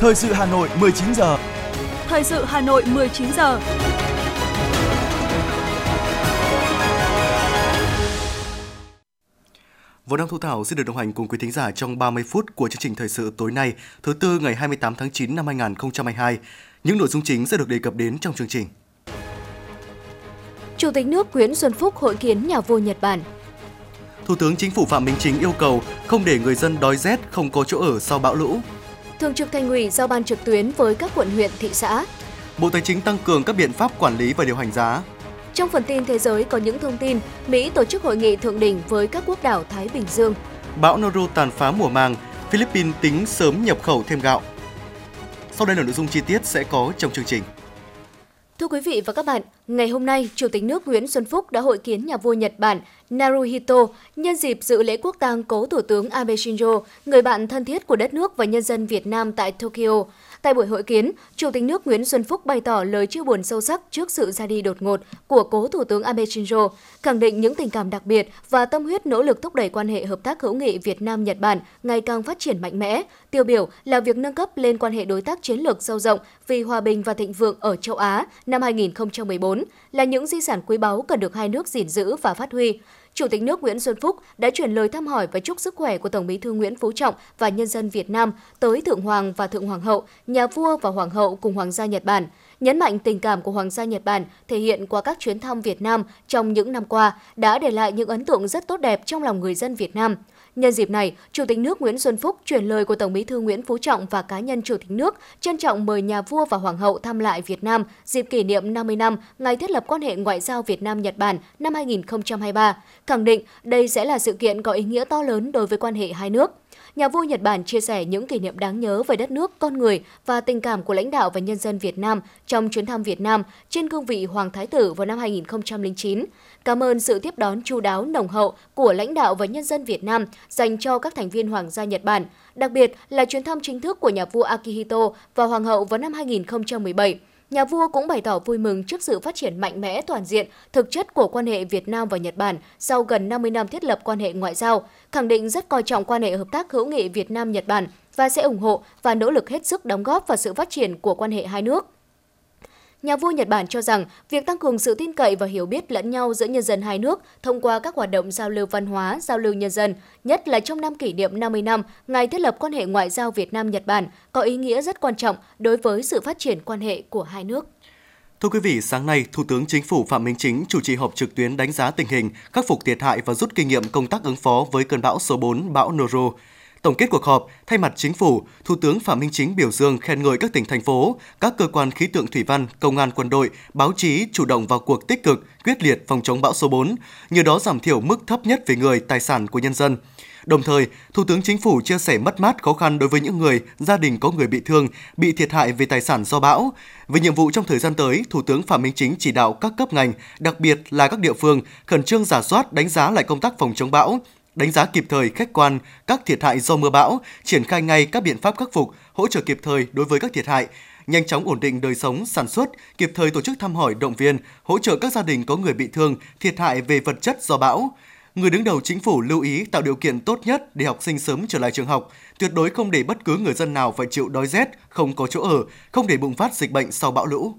Thời sự Hà Nội 19 giờ. Thời sự Hà Nội 19 giờ. Vũ Đăng Thu Thảo xin được đồng hành cùng quý thính giả trong 30 phút của chương trình thời sự tối nay, thứ tư ngày 28 tháng 9 năm 2022. Những nội dung chính sẽ được đề cập đến trong chương trình. Chủ tịch nước Nguyễn Xuân Phúc hội kiến nhà vua Nhật Bản. Thủ tướng Chính phủ Phạm Minh Chính yêu cầu không để người dân đói rét, không có chỗ ở sau bão lũ. Thường trực Thành ủy giao ban trực tuyến với các quận huyện, thị xã. Bộ Tài chính tăng cường các biện pháp quản lý và điều hành giá. Trong phần tin thế giới có những thông tin, Mỹ tổ chức hội nghị thượng đỉnh với các quốc đảo Thái Bình Dương. Bão Noru tàn phá mùa màng, Philippines tính sớm nhập khẩu thêm gạo. Sau đây là nội dung chi tiết sẽ có trong chương trình. Thưa quý vị và các bạn, ngày hôm nay, Chủ tịch nước Nguyễn Xuân Phúc đã hội kiến nhà vua Nhật Bản Naruhito nhân dịp dự lễ quốc tang cố Thủ tướng Abe Shinzo, người bạn thân thiết của đất nước và nhân dân Việt Nam tại Tokyo. Tại buổi hội kiến, Chủ tịch nước Nguyễn Xuân Phúc bày tỏ lời chia buồn sâu sắc trước sự ra đi đột ngột của cố Thủ tướng Abe Shinzo, khẳng định những tình cảm đặc biệt và tâm huyết nỗ lực thúc đẩy quan hệ hợp tác hữu nghị Việt Nam Nhật Bản ngày càng phát triển mạnh mẽ. Tiêu biểu là việc nâng cấp lên quan hệ đối tác chiến lược sâu rộng vì hòa bình và thịnh vượng ở châu Á năm 2014 là những di sản quý báu cần được hai nước gìn giữ và phát huy. Chủ tịch nước Nguyễn Xuân Phúc đã chuyển lời thăm hỏi và chúc sức khỏe của Tổng Bí thư Nguyễn Phú Trọng và nhân dân Việt Nam tới Thượng Hoàng và Thượng Hoàng hậu, nhà vua và Hoàng hậu cùng Hoàng gia Nhật Bản. Nhấn mạnh tình cảm của Hoàng gia Nhật Bản thể hiện qua các chuyến thăm Việt Nam trong những năm qua đã để lại những ấn tượng rất tốt đẹp trong lòng người dân Việt Nam. Nhân dịp này, Chủ tịch nước Nguyễn Xuân Phúc chuyển lời của Tổng Bí thư Nguyễn Phú Trọng và cá nhân Chủ tịch nước trân trọng mời nhà vua và hoàng hậu thăm lại Việt Nam dịp kỷ niệm 50 năm ngày thiết lập quan hệ ngoại giao Việt Nam Nhật Bản năm 2023, khẳng định đây sẽ là sự kiện có ý nghĩa to lớn đối với quan hệ hai nước. Nhà vua Nhật Bản chia sẻ những kỷ niệm đáng nhớ về đất nước, con người và tình cảm của lãnh đạo và nhân dân Việt Nam trong chuyến thăm Việt Nam trên cương vị Hoàng Thái tử vào năm 2009. Cảm ơn sự tiếp đón chu đáo nồng hậu của lãnh đạo và nhân dân Việt Nam dành cho các thành viên Hoàng gia Nhật Bản, đặc biệt là chuyến thăm chính thức của nhà vua Akihito và Hoàng hậu vào năm 2017 nhà vua cũng bày tỏ vui mừng trước sự phát triển mạnh mẽ toàn diện, thực chất của quan hệ Việt Nam và Nhật Bản sau gần 50 năm thiết lập quan hệ ngoại giao, khẳng định rất coi trọng quan hệ hợp tác hữu nghị Việt Nam-Nhật Bản và sẽ ủng hộ và nỗ lực hết sức đóng góp vào sự phát triển của quan hệ hai nước. Nhà vua Nhật Bản cho rằng việc tăng cường sự tin cậy và hiểu biết lẫn nhau giữa nhân dân hai nước thông qua các hoạt động giao lưu văn hóa, giao lưu nhân dân, nhất là trong năm kỷ niệm 50 năm ngày thiết lập quan hệ ngoại giao Việt Nam-Nhật Bản, có ý nghĩa rất quan trọng đối với sự phát triển quan hệ của hai nước. Thưa quý vị, sáng nay, Thủ tướng Chính phủ Phạm Minh Chính chủ trì họp trực tuyến đánh giá tình hình, khắc phục thiệt hại và rút kinh nghiệm công tác ứng phó với cơn bão số 4 bão Noru. Tổng kết cuộc họp, thay mặt chính phủ, Thủ tướng Phạm Minh Chính biểu dương khen ngợi các tỉnh thành phố, các cơ quan khí tượng thủy văn, công an quân đội, báo chí chủ động vào cuộc tích cực, quyết liệt phòng chống bão số 4, nhờ đó giảm thiểu mức thấp nhất về người, tài sản của nhân dân. Đồng thời, Thủ tướng Chính phủ chia sẻ mất mát khó khăn đối với những người, gia đình có người bị thương, bị thiệt hại về tài sản do bão. Về nhiệm vụ trong thời gian tới, Thủ tướng Phạm Minh Chính chỉ đạo các cấp ngành, đặc biệt là các địa phương, khẩn trương giả soát, đánh giá lại công tác phòng chống bão, đánh giá kịp thời khách quan các thiệt hại do mưa bão, triển khai ngay các biện pháp khắc phục, hỗ trợ kịp thời đối với các thiệt hại, nhanh chóng ổn định đời sống, sản xuất, kịp thời tổ chức thăm hỏi động viên, hỗ trợ các gia đình có người bị thương, thiệt hại về vật chất do bão. Người đứng đầu chính phủ lưu ý tạo điều kiện tốt nhất để học sinh sớm trở lại trường học, tuyệt đối không để bất cứ người dân nào phải chịu đói rét, không có chỗ ở, không để bùng phát dịch bệnh sau bão lũ.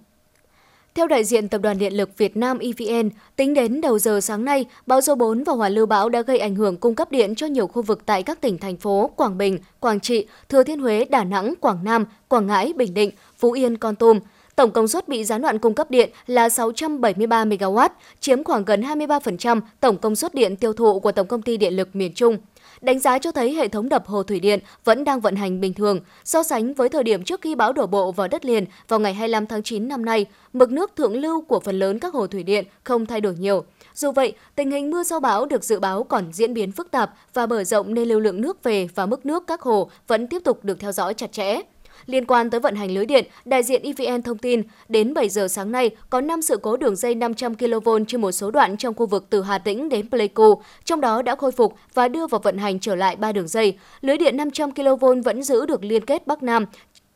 Theo đại diện Tập đoàn Điện lực Việt Nam EVN, tính đến đầu giờ sáng nay, bão số 4 và hoàn lưu bão đã gây ảnh hưởng cung cấp điện cho nhiều khu vực tại các tỉnh thành phố Quảng Bình, Quảng Trị, Thừa Thiên Huế, Đà Nẵng, Quảng Nam, Quảng Ngãi, Bình Định, Phú Yên, Con Tum. Tổng công suất bị gián đoạn cung cấp điện là 673 MW, chiếm khoảng gần 23% tổng công suất điện tiêu thụ của Tổng công ty Điện lực miền Trung. Đánh giá cho thấy hệ thống đập hồ thủy điện vẫn đang vận hành bình thường. So sánh với thời điểm trước khi bão đổ bộ vào đất liền vào ngày 25 tháng 9 năm nay, mực nước thượng lưu của phần lớn các hồ thủy điện không thay đổi nhiều. Dù vậy, tình hình mưa sau bão được dự báo còn diễn biến phức tạp và mở rộng nên lưu lượng nước về và mức nước các hồ vẫn tiếp tục được theo dõi chặt chẽ. Liên quan tới vận hành lưới điện, đại diện EVN thông tin, đến 7 giờ sáng nay có 5 sự cố đường dây 500 kV trên một số đoạn trong khu vực từ Hà Tĩnh đến Pleiku, trong đó đã khôi phục và đưa vào vận hành trở lại 3 đường dây. Lưới điện 500 kV vẫn giữ được liên kết Bắc Nam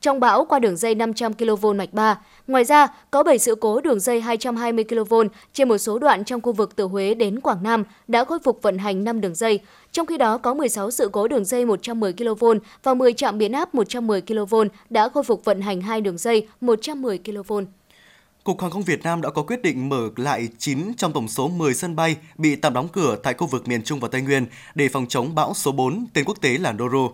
trong bão qua đường dây 500 kV mạch 3. Ngoài ra, có 7 sự cố đường dây 220 kV trên một số đoạn trong khu vực từ Huế đến Quảng Nam đã khôi phục vận hành 5 đường dây. Trong khi đó, có 16 sự cố đường dây 110 kV và 10 trạm biến áp 110 kV đã khôi phục vận hành hai đường dây 110 kV. Cục Hàng không Việt Nam đã có quyết định mở lại 9 trong tổng số 10 sân bay bị tạm đóng cửa tại khu vực miền Trung và Tây Nguyên để phòng chống bão số 4, tên quốc tế là Noru.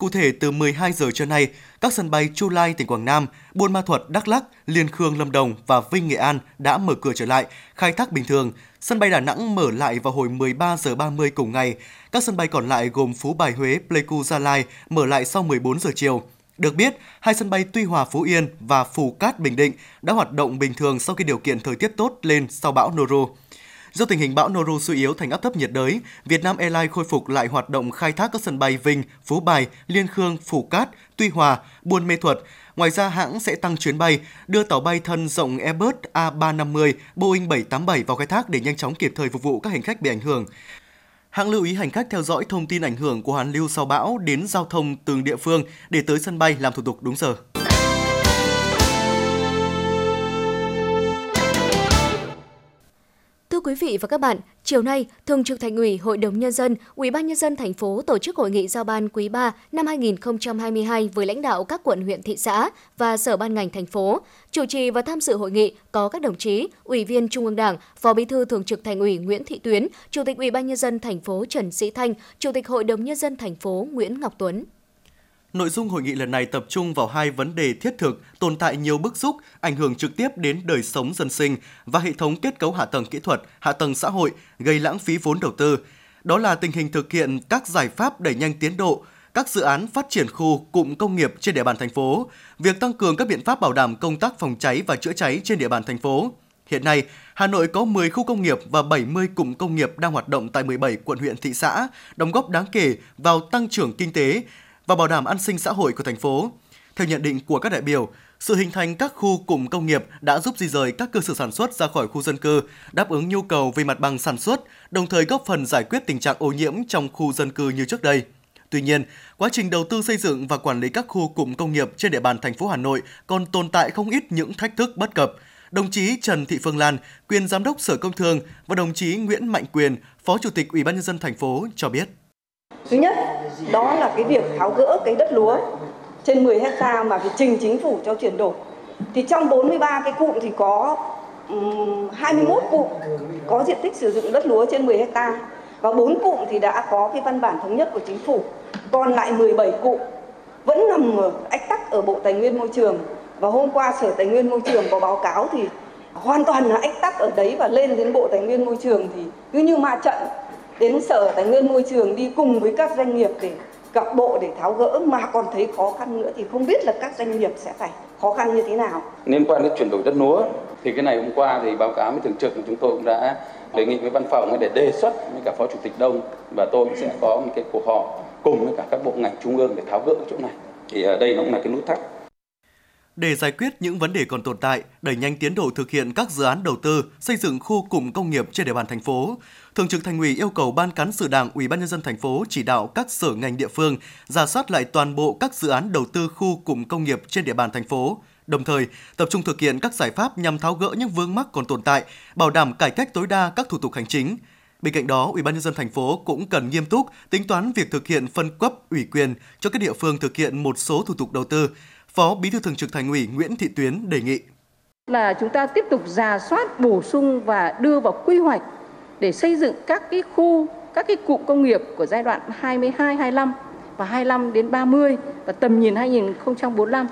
Cụ thể, từ 12 giờ trưa nay, các sân bay Chu Lai, tỉnh Quảng Nam, Buôn Ma thuật Đắk lắc Liên Khương, Lâm Đồng và Vinh, Nghệ An đã mở cửa trở lại, khai thác bình thường. Sân bay Đà Nẵng mở lại vào hồi 13 giờ 30 cùng ngày. Các sân bay còn lại gồm Phú Bài, Huế, Pleiku, Gia Lai mở lại sau 14 giờ chiều. Được biết, hai sân bay Tuy Hòa Phú Yên và Phù Cát Bình Định đã hoạt động bình thường sau khi điều kiện thời tiết tốt lên sau bão noru Do tình hình bão Noru suy yếu thành áp thấp nhiệt đới, Việt Nam Airlines khôi phục lại hoạt động khai thác các sân bay Vinh, Phú Bài, Liên Khương, Phù Cát, Tuy Hòa, Buôn Mê Thuột. Ngoài ra, hãng sẽ tăng chuyến bay, đưa tàu bay thân rộng Airbus A350, Boeing 787 vào khai thác để nhanh chóng kịp thời phục vụ các hành khách bị ảnh hưởng. Hãng lưu ý hành khách theo dõi thông tin ảnh hưởng của hoàn lưu sau bão đến giao thông từng địa phương để tới sân bay làm thủ tục đúng giờ. Quý vị và các bạn, chiều nay, Thường trực Thành ủy, Hội đồng nhân dân, Ủy ban nhân dân thành phố tổ chức hội nghị giao ban quý 3 năm 2022 với lãnh đạo các quận huyện thị xã và sở ban ngành thành phố. Chủ trì và tham dự hội nghị có các đồng chí Ủy viên Trung ương Đảng, Phó Bí thư Thường trực Thành ủy Nguyễn Thị Tuyến, Chủ tịch Ủy ban nhân dân thành phố Trần Sĩ Thanh, Chủ tịch Hội đồng nhân dân thành phố Nguyễn Ngọc Tuấn. Nội dung hội nghị lần này tập trung vào hai vấn đề thiết thực, tồn tại nhiều bức xúc, ảnh hưởng trực tiếp đến đời sống dân sinh và hệ thống kết cấu hạ tầng kỹ thuật, hạ tầng xã hội, gây lãng phí vốn đầu tư. Đó là tình hình thực hiện các giải pháp đẩy nhanh tiến độ, các dự án phát triển khu cụm công nghiệp trên địa bàn thành phố, việc tăng cường các biện pháp bảo đảm công tác phòng cháy và chữa cháy trên địa bàn thành phố. Hiện nay, Hà Nội có 10 khu công nghiệp và 70 cụm công nghiệp đang hoạt động tại 17 quận huyện thị xã, đóng góp đáng kể vào tăng trưởng kinh tế, và bảo đảm an sinh xã hội của thành phố. Theo nhận định của các đại biểu, sự hình thành các khu cụm công nghiệp đã giúp di rời các cơ sở sản xuất ra khỏi khu dân cư, đáp ứng nhu cầu về mặt bằng sản xuất, đồng thời góp phần giải quyết tình trạng ô nhiễm trong khu dân cư như trước đây. Tuy nhiên, quá trình đầu tư xây dựng và quản lý các khu cụm công nghiệp trên địa bàn thành phố Hà Nội còn tồn tại không ít những thách thức bất cập. Đồng chí Trần Thị Phương Lan, quyền giám đốc Sở Công Thương và đồng chí Nguyễn Mạnh Quyền, Phó Chủ tịch Ủy ban nhân dân thành phố cho biết. Thứ nhất, đó là cái việc tháo gỡ cái đất lúa trên 10 hecta mà phải trình chính phủ cho chuyển đổi. Thì trong 43 cái cụm thì có um, 21 cụm có diện tích sử dụng đất lúa trên 10 hecta và 4 cụm thì đã có cái văn bản thống nhất của chính phủ. Còn lại 17 cụm vẫn nằm ở ách tắc ở Bộ Tài nguyên Môi trường và hôm qua Sở Tài nguyên Môi trường có báo cáo thì hoàn toàn là ách tắc ở đấy và lên đến Bộ Tài nguyên Môi trường thì cứ như ma trận đến Sở Tài nguyên Môi trường đi cùng với các doanh nghiệp để gặp bộ để tháo gỡ. Mà còn thấy khó khăn nữa thì không biết là các doanh nghiệp sẽ phải khó khăn như thế nào. Liên quan đến chuyển đổi đất lúa thì cái này hôm qua thì báo cáo với thường trực chúng tôi cũng đã đề nghị với văn phòng để đề xuất với cả phó chủ tịch đông. Và tôi cũng sẽ có một cái cuộc họp cùng với cả các bộ ngành trung ương để tháo gỡ chỗ này. Thì ở đây nó cũng là cái nút thắt. Để giải quyết những vấn đề còn tồn tại, đẩy nhanh tiến độ thực hiện các dự án đầu tư, xây dựng khu cụm công nghiệp trên địa bàn thành phố, Thường trực Thành ủy yêu cầu Ban cán sự Đảng, Ủy ban nhân dân thành phố chỉ đạo các sở ngành địa phương giả soát lại toàn bộ các dự án đầu tư khu cụm công nghiệp trên địa bàn thành phố, đồng thời tập trung thực hiện các giải pháp nhằm tháo gỡ những vướng mắc còn tồn tại, bảo đảm cải cách tối đa các thủ tục hành chính. Bên cạnh đó, Ủy ban nhân dân thành phố cũng cần nghiêm túc tính toán việc thực hiện phân cấp ủy quyền cho các địa phương thực hiện một số thủ tục đầu tư, Phó Bí thư Thường trực Thành ủy Nguyễn Thị Tuyến đề nghị. Là chúng ta tiếp tục ra soát bổ sung và đưa vào quy hoạch để xây dựng các cái khu các cái cụm công nghiệp của giai đoạn 22 25 và 25 đến 30 và tầm nhìn 2045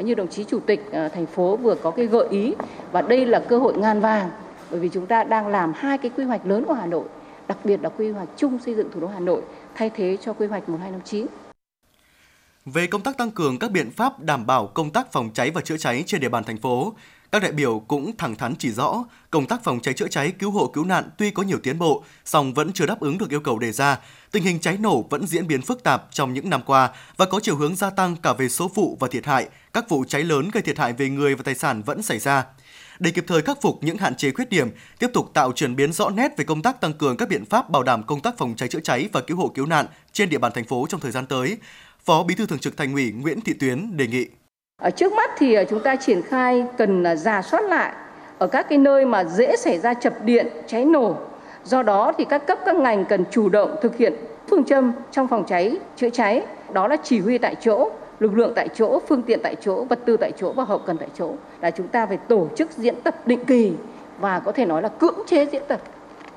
như đồng chí chủ tịch ờ, thành phố vừa có cái gợi ý và đây là cơ hội ngàn vàng bởi vì chúng ta đang làm hai cái quy hoạch lớn của Hà Nội đặc biệt là quy hoạch chung xây dựng thủ đô Hà Nội thay thế cho quy hoạch 1259 về công tác tăng cường các biện pháp đảm bảo công tác phòng cháy và chữa cháy trên địa bàn thành phố, các đại biểu cũng thẳng thắn chỉ rõ, công tác phòng cháy chữa cháy cứu hộ cứu nạn tuy có nhiều tiến bộ, song vẫn chưa đáp ứng được yêu cầu đề ra. Tình hình cháy nổ vẫn diễn biến phức tạp trong những năm qua và có chiều hướng gia tăng cả về số vụ và thiệt hại. Các vụ cháy lớn gây thiệt hại về người và tài sản vẫn xảy ra. Để kịp thời khắc phục những hạn chế khuyết điểm, tiếp tục tạo chuyển biến rõ nét về công tác tăng cường các biện pháp bảo đảm công tác phòng cháy chữa cháy và cứu hộ cứu nạn trên địa bàn thành phố trong thời gian tới, Phó Bí thư Thường trực Thành ủy Nguyễn Thị Tuyến đề nghị ở trước mắt thì ờ, chúng ta triển khai cần ờ, là giả soát lại ở các cái nơi mà dễ xảy ra chập điện, cháy nổ. Do đó thì các cấp các ngành cần chủ động thực hiện phương châm trong phòng cháy, chữa cháy, đó là chỉ huy tại chỗ, lực lượng tại chỗ, phương tiện tại chỗ, vật tư tại chỗ và hậu cần tại chỗ. Là chúng ta phải tổ chức diễn tập định kỳ và có thể nói là cưỡng chế diễn tập.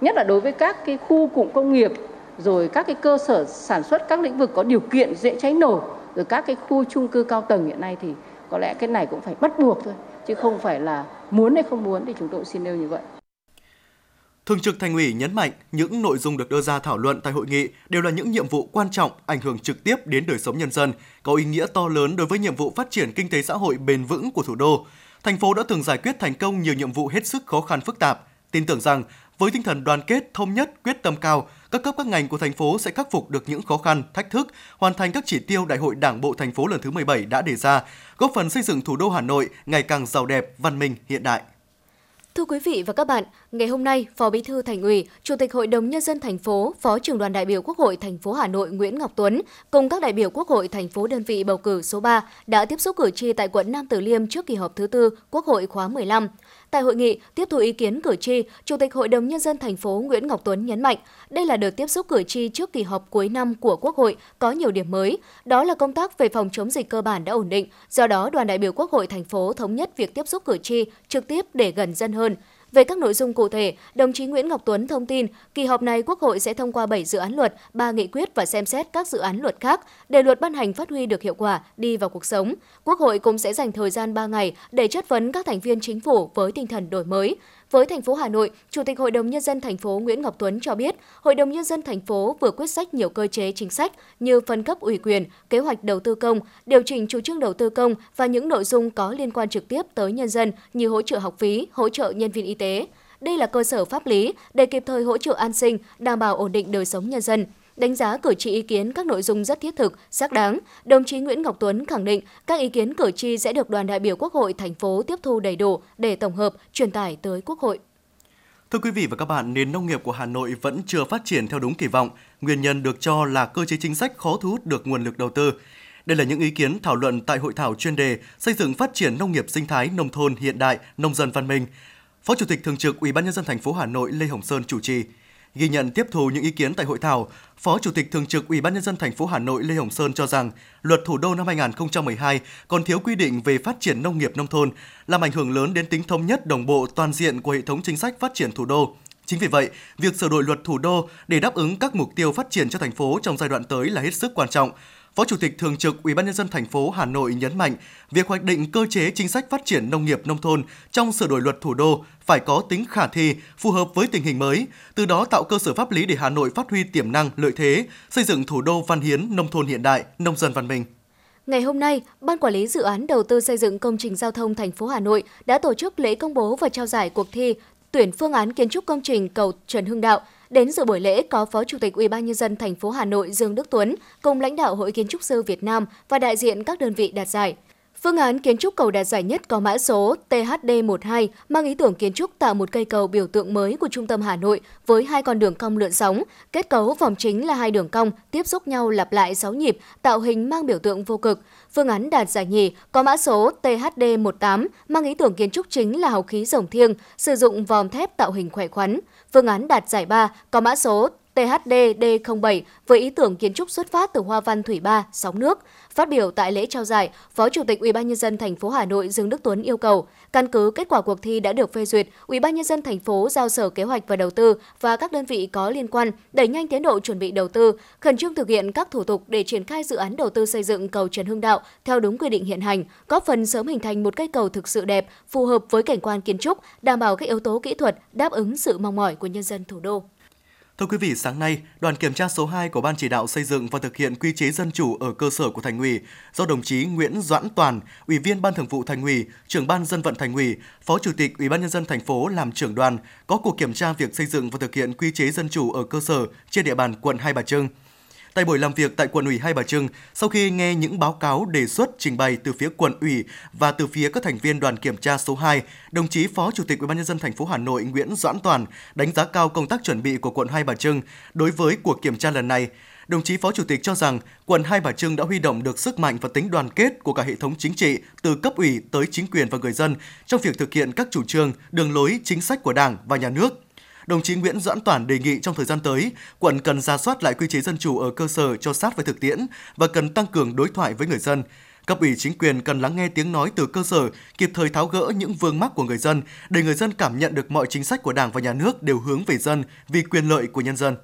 Nhất là đối với các cái khu cụm công nghiệp rồi các cái cơ sở sản xuất các lĩnh vực có điều kiện dễ cháy nổ rồi các cái khu chung cư cao tầng hiện nay thì có lẽ cái này cũng phải bắt buộc thôi chứ không phải là muốn hay không muốn thì chúng tôi xin nêu như vậy. Thường trực Thành ủy nhấn mạnh những nội dung được đưa ra thảo luận tại hội nghị đều là những nhiệm vụ quan trọng ảnh hưởng trực tiếp đến đời sống nhân dân, có ý nghĩa to lớn đối với nhiệm vụ phát triển kinh tế xã hội bền vững của thủ đô. Thành phố đã từng giải quyết thành công nhiều nhiệm vụ hết sức khó khăn phức tạp. Tin tưởng rằng với tinh thần đoàn kết, thống nhất, quyết tâm cao, các cấp các ngành của thành phố sẽ khắc phục được những khó khăn, thách thức, hoàn thành các chỉ tiêu Đại hội Đảng bộ thành phố lần thứ 17 đã đề ra, góp phần xây dựng thủ đô Hà Nội ngày càng giàu đẹp, văn minh, hiện đại. Thưa quý vị và các bạn, ngày hôm nay, Phó Bí thư Thành ủy, Chủ tịch Hội đồng nhân dân thành phố, Phó trưởng đoàn đại biểu Quốc hội thành phố Hà Nội Nguyễn Ngọc Tuấn cùng các đại biểu Quốc hội thành phố đơn vị bầu cử số 3 đã tiếp xúc cử tri tại quận Nam Từ Liêm trước kỳ họp thứ tư Quốc hội khóa 15. Tại hội nghị, tiếp thu ý kiến cử tri, Chủ tịch Hội đồng Nhân dân thành phố Nguyễn Ngọc Tuấn nhấn mạnh, đây là đợt tiếp xúc cử tri trước kỳ họp cuối năm của Quốc hội có nhiều điểm mới. Đó là công tác về phòng chống dịch cơ bản đã ổn định, do đó đoàn đại biểu Quốc hội thành phố thống nhất việc tiếp xúc cử tri trực tiếp để gần dân hơn. Về các nội dung cụ thể, đồng chí Nguyễn Ngọc Tuấn thông tin, kỳ họp này Quốc hội sẽ thông qua 7 dự án luật, 3 nghị quyết và xem xét các dự án luật khác để luật ban hành phát huy được hiệu quả, đi vào cuộc sống. Quốc hội cũng sẽ dành thời gian 3 ngày để chất vấn các thành viên chính phủ với tinh thần đổi mới. Với thành phố Hà Nội, Chủ tịch Hội đồng nhân dân thành phố Nguyễn Ngọc Tuấn cho biết, Hội đồng nhân dân thành phố vừa quyết sách nhiều cơ chế chính sách như phân cấp ủy quyền, kế hoạch đầu tư công, điều chỉnh chủ trương đầu tư công và những nội dung có liên quan trực tiếp tới nhân dân như hỗ trợ học phí, hỗ trợ nhân viên y tế. Đây là cơ sở pháp lý để kịp thời hỗ trợ an sinh, đảm bảo ổn định đời sống nhân dân. Đánh giá cử tri ý kiến các nội dung rất thiết thực, xác đáng, đồng chí Nguyễn Ngọc Tuấn khẳng định các ý kiến cử tri sẽ được đoàn đại biểu Quốc hội thành phố tiếp thu đầy đủ để tổng hợp, truyền tải tới Quốc hội. Thưa quý vị và các bạn, nền nông nghiệp của Hà Nội vẫn chưa phát triển theo đúng kỳ vọng. Nguyên nhân được cho là cơ chế chính sách khó thu hút được nguồn lực đầu tư. Đây là những ý kiến thảo luận tại hội thảo chuyên đề xây dựng phát triển nông nghiệp sinh thái nông thôn hiện đại, nông dân văn minh. Phó Chủ tịch thường trực Ủy ban nhân dân thành phố Hà Nội Lê Hồng Sơn chủ trì. Ghi nhận tiếp thu những ý kiến tại hội thảo, Phó Chủ tịch thường trực Ủy ban nhân dân thành phố Hà Nội Lê Hồng Sơn cho rằng, Luật Thủ đô năm 2012 còn thiếu quy định về phát triển nông nghiệp nông thôn, làm ảnh hưởng lớn đến tính thống nhất đồng bộ toàn diện của hệ thống chính sách phát triển thủ đô. Chính vì vậy, việc sửa đổi luật thủ đô để đáp ứng các mục tiêu phát triển cho thành phố trong giai đoạn tới là hết sức quan trọng. Phó Chủ tịch thường trực Ủy ban nhân dân thành phố Hà Nội nhấn mạnh, việc hoạch định cơ chế chính sách phát triển nông nghiệp nông thôn trong sửa đổi luật thủ đô phải có tính khả thi, phù hợp với tình hình mới, từ đó tạo cơ sở pháp lý để Hà Nội phát huy tiềm năng, lợi thế, xây dựng thủ đô văn hiến, nông thôn hiện đại, nông dân văn minh. Ngày hôm nay, Ban Quản lý Dự án Đầu tư xây dựng công trình giao thông thành phố Hà Nội đã tổ chức lễ công bố và trao giải cuộc thi tuyển phương án kiến trúc công trình cầu Trần Hưng Đạo. Đến dự buổi lễ có Phó Chủ tịch Ủy ban nhân dân thành phố Hà Nội Dương Đức Tuấn cùng lãnh đạo Hội Kiến trúc sư Việt Nam và đại diện các đơn vị đạt giải. Phương án kiến trúc cầu đạt giải nhất có mã số THD12 mang ý tưởng kiến trúc tạo một cây cầu biểu tượng mới của trung tâm Hà Nội với hai con đường cong lượn sóng. Kết cấu vòng chính là hai đường cong tiếp xúc nhau lặp lại 6 nhịp, tạo hình mang biểu tượng vô cực. Phương án đạt giải nhì có mã số THD18 mang ý tưởng kiến trúc chính là hào khí rồng thiêng, sử dụng vòm thép tạo hình khỏe khoắn. Phương án đạt giải ba có mã số THD D07 với ý tưởng kiến trúc xuất phát từ hoa văn thủy ba, sóng nước. Phát biểu tại lễ trao giải, Phó Chủ tịch UBND thành phố Hà Nội Dương Đức Tuấn yêu cầu, căn cứ kết quả cuộc thi đã được phê duyệt, UBND thành phố giao Sở Kế hoạch và Đầu tư và các đơn vị có liên quan đẩy nhanh tiến độ chuẩn bị đầu tư, khẩn trương thực hiện các thủ tục để triển khai dự án đầu tư xây dựng cầu Trần Hưng Đạo theo đúng quy định hiện hành, góp phần sớm hình thành một cây cầu thực sự đẹp, phù hợp với cảnh quan kiến trúc, đảm bảo các yếu tố kỹ thuật đáp ứng sự mong mỏi của nhân dân thủ đô. Thưa quý vị, sáng nay, đoàn kiểm tra số 2 của Ban chỉ đạo xây dựng và thực hiện quy chế dân chủ ở cơ sở của Thành ủy do đồng chí Nguyễn Doãn Toàn, Ủy viên Ban Thường vụ Thành ủy, trưởng Ban Dân vận Thành ủy, Phó Chủ tịch Ủy ban nhân dân thành phố làm trưởng đoàn có cuộc kiểm tra việc xây dựng và thực hiện quy chế dân chủ ở cơ sở trên địa bàn quận Hai Bà Trưng. Tại buổi làm việc tại quận ủy Hai Bà Trưng, sau khi nghe những báo cáo đề xuất trình bày từ phía quận ủy và từ phía các thành viên đoàn kiểm tra số 2, đồng chí Phó Chủ tịch ubnd thành phố Hà Nội Nguyễn Doãn Toàn đánh giá cao công tác chuẩn bị của quận Hai Bà Trưng đối với cuộc kiểm tra lần này. Đồng chí Phó Chủ tịch cho rằng quận Hai Bà Trưng đã huy động được sức mạnh và tính đoàn kết của cả hệ thống chính trị từ cấp ủy tới chính quyền và người dân trong việc thực hiện các chủ trương, đường lối, chính sách của Đảng và nhà nước đồng chí Nguyễn Doãn Toản đề nghị trong thời gian tới, quận cần ra soát lại quy chế dân chủ ở cơ sở cho sát với thực tiễn và cần tăng cường đối thoại với người dân. Cấp ủy chính quyền cần lắng nghe tiếng nói từ cơ sở, kịp thời tháo gỡ những vương mắc của người dân để người dân cảm nhận được mọi chính sách của Đảng và Nhà nước đều hướng về dân vì quyền lợi của nhân dân.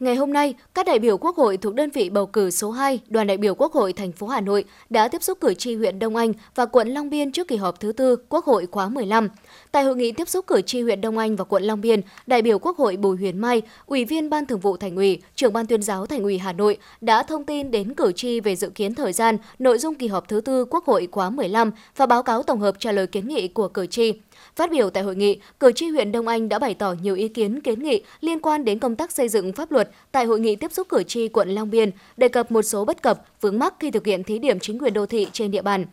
Ngày hôm nay, các đại biểu Quốc hội thuộc đơn vị bầu cử số 2, đoàn đại biểu Quốc hội thành phố Hà Nội đã tiếp xúc cử tri huyện Đông Anh và quận Long Biên trước kỳ họp thứ tư Quốc hội khóa 15. Tại hội nghị tiếp xúc cử tri huyện Đông Anh và quận Long Biên, đại biểu Quốc hội Bùi Huyền Mai, Ủy viên Ban Thường vụ Thành ủy, trưởng Ban Tuyên giáo Thành ủy Hà Nội đã thông tin đến cử tri về dự kiến thời gian, nội dung kỳ họp thứ tư Quốc hội khóa 15 và báo cáo tổng hợp trả lời kiến nghị của cử tri. Phát biểu tại hội nghị, cử tri huyện Đông Anh đã bày tỏ nhiều ý kiến kiến nghị liên quan đến công tác xây dựng pháp luật tại hội nghị tiếp xúc cử tri quận Long Biên, đề cập một số bất cập, vướng mắc khi thực hiện thí điểm chính quyền đô thị trên địa bàn.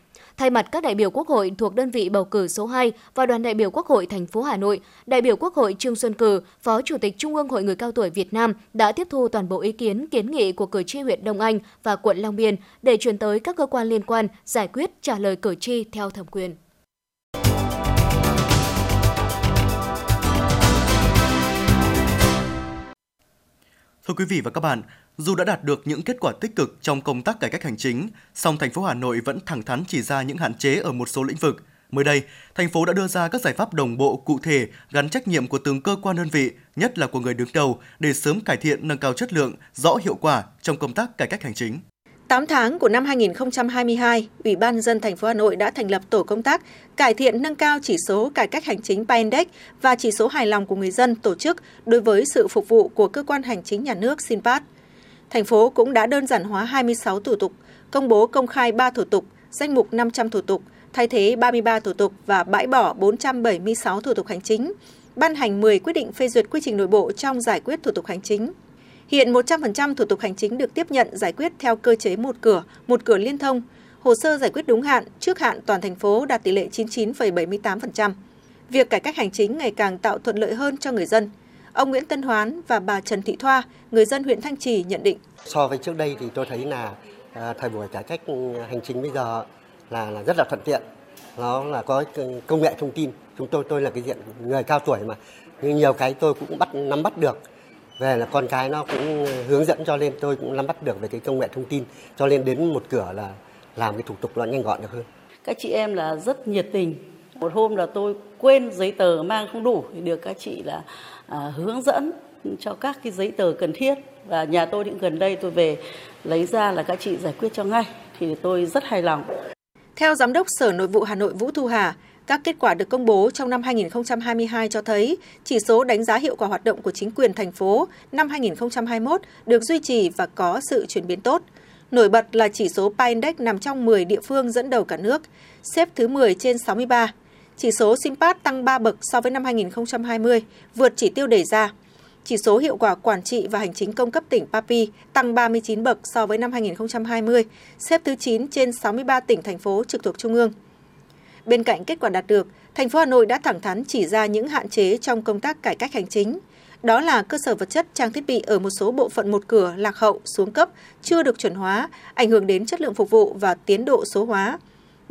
Thay mặt các đại biểu Quốc hội thuộc đơn vị bầu cử số 2 và đoàn đại biểu Quốc hội thành phố Hà Nội, đại biểu Quốc hội Trương Xuân Cử, Phó Chủ tịch Trung ương Hội người cao tuổi Việt Nam đã tiếp thu toàn bộ ý kiến kiến nghị của cử tri huyện Đông Anh và quận Long Biên để chuyển tới các cơ quan liên quan giải quyết trả lời cử tri theo thẩm quyền. Thưa quý vị và các bạn, dù đã đạt được những kết quả tích cực trong công tác cải cách hành chính, song thành phố Hà Nội vẫn thẳng thắn chỉ ra những hạn chế ở một số lĩnh vực. Mới đây, thành phố đã đưa ra các giải pháp đồng bộ cụ thể gắn trách nhiệm của từng cơ quan đơn vị, nhất là của người đứng đầu để sớm cải thiện nâng cao chất lượng, rõ hiệu quả trong công tác cải cách hành chính. 8 tháng của năm 2022, Ủy ban dân thành phố Hà Nội đã thành lập tổ công tác cải thiện nâng cao chỉ số cải cách hành chính PAINDEX và chỉ số hài lòng của người dân tổ chức đối với sự phục vụ của cơ quan hành chính nhà nước SINPAT. Thành phố cũng đã đơn giản hóa 26 thủ tục, công bố công khai 3 thủ tục, danh mục 500 thủ tục, thay thế 33 thủ tục và bãi bỏ 476 thủ tục hành chính, ban hành 10 quyết định phê duyệt quy trình nội bộ trong giải quyết thủ tục hành chính. Hiện 100% thủ tục hành chính được tiếp nhận giải quyết theo cơ chế một cửa, một cửa liên thông. Hồ sơ giải quyết đúng hạn, trước hạn toàn thành phố đạt tỷ lệ 99,78%. Việc cải cách hành chính ngày càng tạo thuận lợi hơn cho người dân. Ông Nguyễn Tân Hoán và bà Trần Thị Thoa, người dân huyện Thanh Trì nhận định. So với trước đây thì tôi thấy là à, thời buổi cải cách hành chính bây giờ là, là rất là thuận tiện. Nó là có công nghệ thông tin. Chúng tôi tôi là cái diện người cao tuổi mà nhưng nhiều cái tôi cũng bắt nắm bắt được về là con cái nó cũng hướng dẫn cho nên tôi cũng nắm bắt được về cái công nghệ thông tin cho nên đến một cửa là làm cái thủ tục nó nhanh gọn được hơn. Các chị em là rất nhiệt tình. Một hôm là tôi quên giấy tờ mang không đủ thì được các chị là à, hướng dẫn cho các cái giấy tờ cần thiết và nhà tôi định gần đây tôi về lấy ra là các chị giải quyết cho ngay thì tôi rất hài lòng. Theo Giám đốc Sở Nội vụ Hà Nội Vũ Thu Hà, các kết quả được công bố trong năm 2022 cho thấy chỉ số đánh giá hiệu quả hoạt động của chính quyền thành phố năm 2021 được duy trì và có sự chuyển biến tốt. Nổi bật là chỉ số PA Index nằm trong 10 địa phương dẫn đầu cả nước, xếp thứ 10 trên 63. Chỉ số Simpat tăng 3 bậc so với năm 2020, vượt chỉ tiêu đề ra. Chỉ số hiệu quả quản trị và hành chính công cấp tỉnh Papi tăng 39 bậc so với năm 2020, xếp thứ 9 trên 63 tỉnh thành phố trực thuộc trung ương. Bên cạnh kết quả đạt được, thành phố Hà Nội đã thẳng thắn chỉ ra những hạn chế trong công tác cải cách hành chính. Đó là cơ sở vật chất trang thiết bị ở một số bộ phận một cửa lạc hậu xuống cấp, chưa được chuẩn hóa, ảnh hưởng đến chất lượng phục vụ và tiến độ số hóa.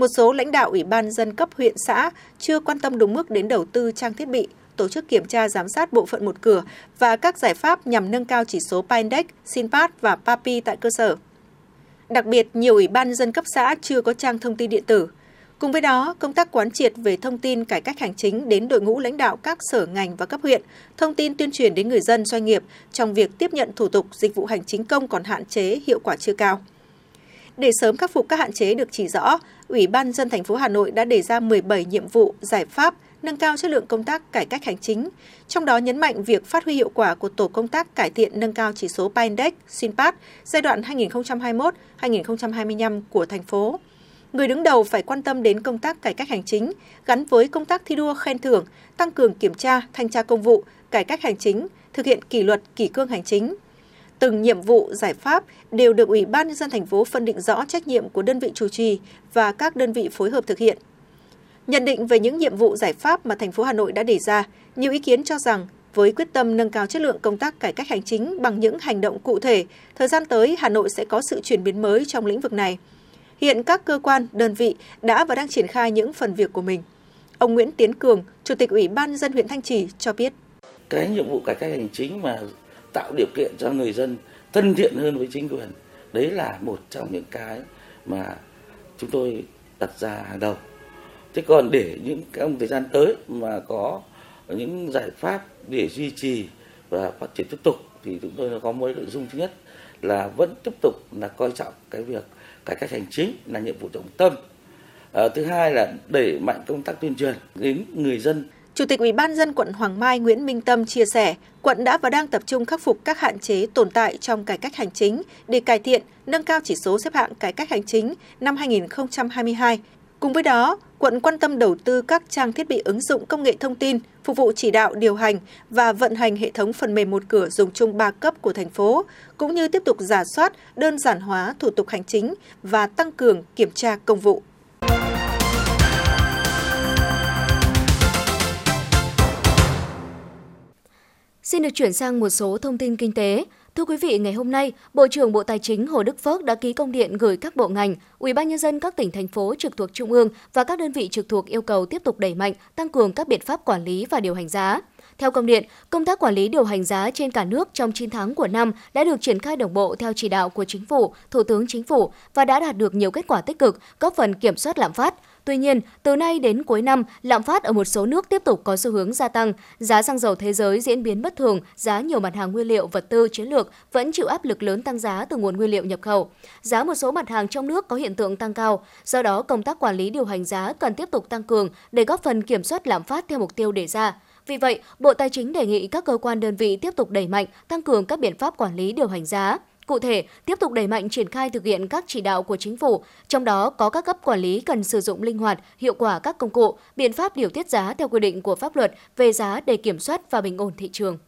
Một số lãnh đạo Ủy ban dân cấp huyện xã chưa quan tâm đúng mức đến đầu tư trang thiết bị, tổ chức kiểm tra giám sát bộ phận một cửa và các giải pháp nhằm nâng cao chỉ số PINDEX, SINPAT và PAPI tại cơ sở. Đặc biệt, nhiều ủy ban dân cấp xã chưa có trang thông tin điện tử, Cùng với đó, công tác quán triệt về thông tin cải cách hành chính đến đội ngũ lãnh đạo các sở ngành và cấp huyện, thông tin tuyên truyền đến người dân doanh nghiệp trong việc tiếp nhận thủ tục dịch vụ hành chính công còn hạn chế, hiệu quả chưa cao. Để sớm khắc phục các hạn chế được chỉ rõ, Ủy ban dân thành phố Hà Nội đã đề ra 17 nhiệm vụ, giải pháp nâng cao chất lượng công tác cải cách hành chính, trong đó nhấn mạnh việc phát huy hiệu quả của tổ công tác cải thiện nâng cao chỉ số PINDEX, SINPAT giai đoạn 2021-2025 của thành phố người đứng đầu phải quan tâm đến công tác cải cách hành chính gắn với công tác thi đua khen thưởng, tăng cường kiểm tra, thanh tra công vụ, cải cách hành chính, thực hiện kỷ luật, kỷ cương hành chính. Từng nhiệm vụ, giải pháp đều được Ủy ban nhân dân thành phố phân định rõ trách nhiệm của đơn vị chủ trì và các đơn vị phối hợp thực hiện. Nhận định về những nhiệm vụ giải pháp mà thành phố Hà Nội đã đề ra, nhiều ý kiến cho rằng với quyết tâm nâng cao chất lượng công tác cải cách hành chính bằng những hành động cụ thể, thời gian tới Hà Nội sẽ có sự chuyển biến mới trong lĩnh vực này. Hiện các cơ quan, đơn vị đã và đang triển khai những phần việc của mình. Ông Nguyễn Tiến Cường, Chủ tịch Ủy ban dân huyện Thanh Trì cho biết. Cái nhiệm vụ cải cách hành chính mà tạo điều kiện cho người dân thân thiện hơn với chính quyền, đấy là một trong những cái mà chúng tôi đặt ra hàng đầu. Thế còn để những trong thời gian tới mà có những giải pháp để duy trì và phát triển tiếp tục thì chúng tôi có mấy nội dung thứ nhất là vẫn tiếp tục là coi trọng cái việc cải cách hành chính là nhiệm vụ trọng tâm. À, thứ hai là đẩy mạnh công tác tuyên truyền đến người dân. Chủ tịch Ủy ban dân quận Hoàng Mai Nguyễn Minh Tâm chia sẻ, quận đã và đang tập trung khắc phục các hạn chế tồn tại trong cải cách hành chính để cải thiện, nâng cao chỉ số xếp hạng cải cách hành chính năm 2022. Cùng với đó, quận quan tâm đầu tư các trang thiết bị ứng dụng công nghệ thông tin, phục vụ chỉ đạo điều hành và vận hành hệ thống phần mềm một cửa dùng chung ba cấp của thành phố, cũng như tiếp tục giả soát, đơn giản hóa thủ tục hành chính và tăng cường kiểm tra công vụ. Xin được chuyển sang một số thông tin kinh tế. Thưa quý vị, ngày hôm nay, Bộ trưởng Bộ Tài chính Hồ Đức Phước đã ký công điện gửi các bộ ngành, Ủy ban nhân dân các tỉnh thành phố trực thuộc trung ương và các đơn vị trực thuộc yêu cầu tiếp tục đẩy mạnh, tăng cường các biện pháp quản lý và điều hành giá. Theo công điện, công tác quản lý điều hành giá trên cả nước trong 9 tháng của năm đã được triển khai đồng bộ theo chỉ đạo của Chính phủ, Thủ tướng Chính phủ và đã đạt được nhiều kết quả tích cực, góp phần kiểm soát lạm phát, Tuy nhiên, từ nay đến cuối năm, lạm phát ở một số nước tiếp tục có xu hướng gia tăng. Giá xăng dầu thế giới diễn biến bất thường, giá nhiều mặt hàng nguyên liệu vật tư chiến lược vẫn chịu áp lực lớn tăng giá từ nguồn nguyên liệu nhập khẩu. Giá một số mặt hàng trong nước có hiện tượng tăng cao. Do đó, công tác quản lý điều hành giá cần tiếp tục tăng cường để góp phần kiểm soát lạm phát theo mục tiêu đề ra. Vì vậy, Bộ Tài chính đề nghị các cơ quan đơn vị tiếp tục đẩy mạnh, tăng cường các biện pháp quản lý điều hành giá, Cụ thể, tiếp tục đẩy mạnh triển khai thực hiện các chỉ đạo của chính phủ, trong đó có các cấp quản lý cần sử dụng linh hoạt, hiệu quả các công cụ, biện pháp điều tiết giá theo quy định của pháp luật về giá để kiểm soát và bình ổn thị trường.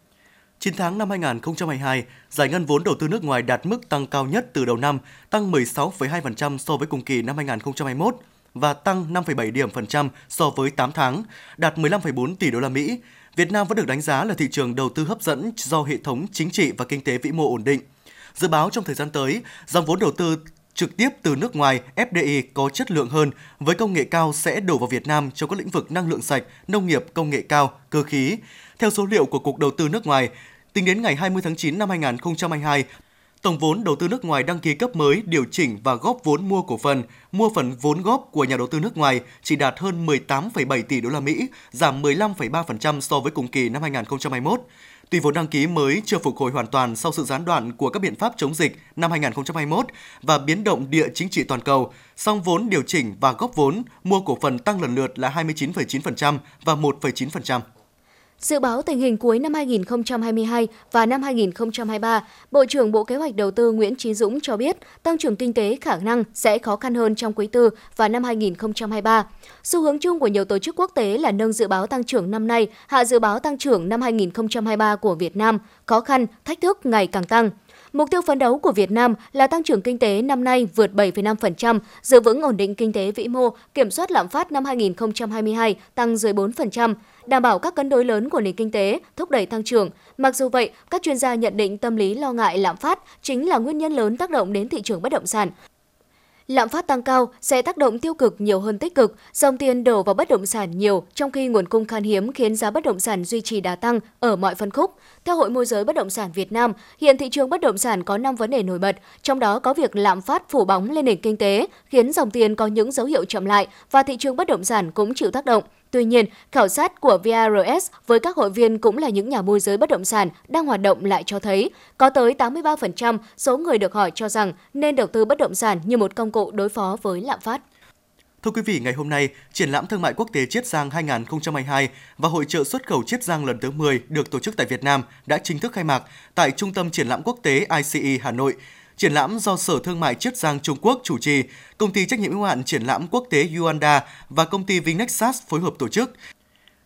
9 tháng năm 2022, giải ngân vốn đầu tư nước ngoài đạt mức tăng cao nhất từ đầu năm, tăng 16,2% so với cùng kỳ năm 2021 và tăng 5,7 điểm phần trăm so với 8 tháng, đạt 15,4 tỷ đô la Mỹ. Việt Nam vẫn được đánh giá là thị trường đầu tư hấp dẫn do hệ thống chính trị và kinh tế vĩ mô ổn định. Dự báo trong thời gian tới, dòng vốn đầu tư trực tiếp từ nước ngoài FDI có chất lượng hơn với công nghệ cao sẽ đổ vào Việt Nam trong các lĩnh vực năng lượng sạch, nông nghiệp công nghệ cao, cơ khí. Theo số liệu của Cục Đầu tư nước ngoài, tính đến ngày 20 tháng 9 năm 2022, tổng vốn đầu tư nước ngoài đăng ký cấp mới, điều chỉnh và góp vốn mua cổ phần, mua phần vốn góp của nhà đầu tư nước ngoài chỉ đạt hơn 18,7 tỷ đô la Mỹ, giảm 15,3% so với cùng kỳ năm 2021. Tuy vốn đăng ký mới chưa phục hồi hoàn toàn sau sự gián đoạn của các biện pháp chống dịch năm 2021 và biến động địa chính trị toàn cầu, song vốn điều chỉnh và góp vốn mua cổ phần tăng lần lượt là 29,9% và 1,9%. Dự báo tình hình cuối năm 2022 và năm 2023, Bộ trưởng Bộ Kế hoạch Đầu tư Nguyễn Chí Dũng cho biết tăng trưởng kinh tế khả năng sẽ khó khăn hơn trong quý tư và năm 2023. Xu hướng chung của nhiều tổ chức quốc tế là nâng dự báo tăng trưởng năm nay, hạ dự báo tăng trưởng năm 2023 của Việt Nam, khó khăn, thách thức ngày càng tăng. Mục tiêu phấn đấu của Việt Nam là tăng trưởng kinh tế năm nay vượt 7,5%, giữ vững ổn định kinh tế vĩ mô, kiểm soát lạm phát năm 2022 tăng dưới 4%, đảm bảo các cân đối lớn của nền kinh tế, thúc đẩy tăng trưởng. Mặc dù vậy, các chuyên gia nhận định tâm lý lo ngại lạm phát chính là nguyên nhân lớn tác động đến thị trường bất động sản. Lạm phát tăng cao sẽ tác động tiêu cực nhiều hơn tích cực, dòng tiền đổ vào bất động sản nhiều, trong khi nguồn cung khan hiếm khiến giá bất động sản duy trì đà tăng ở mọi phân khúc. Theo Hội môi giới bất động sản Việt Nam, hiện thị trường bất động sản có 5 vấn đề nổi bật, trong đó có việc lạm phát phủ bóng lên nền kinh tế, khiến dòng tiền có những dấu hiệu chậm lại và thị trường bất động sản cũng chịu tác động. Tuy nhiên, khảo sát của VRS với các hội viên cũng là những nhà môi giới bất động sản đang hoạt động lại cho thấy có tới 83% số người được hỏi cho rằng nên đầu tư bất động sản như một công cụ đối phó với lạm phát. Thưa quý vị, ngày hôm nay, triển lãm thương mại quốc tế Chiết Giang 2022 và hội trợ xuất khẩu Chiết Giang lần thứ 10 được tổ chức tại Việt Nam đã chính thức khai mạc tại Trung tâm Triển lãm Quốc tế ICE Hà Nội. Triển lãm do Sở Thương mại Chiết Giang Trung Quốc chủ trì, công ty trách nhiệm hữu hạn triển lãm quốc tế Yuanda và công ty Vinexas phối hợp tổ chức.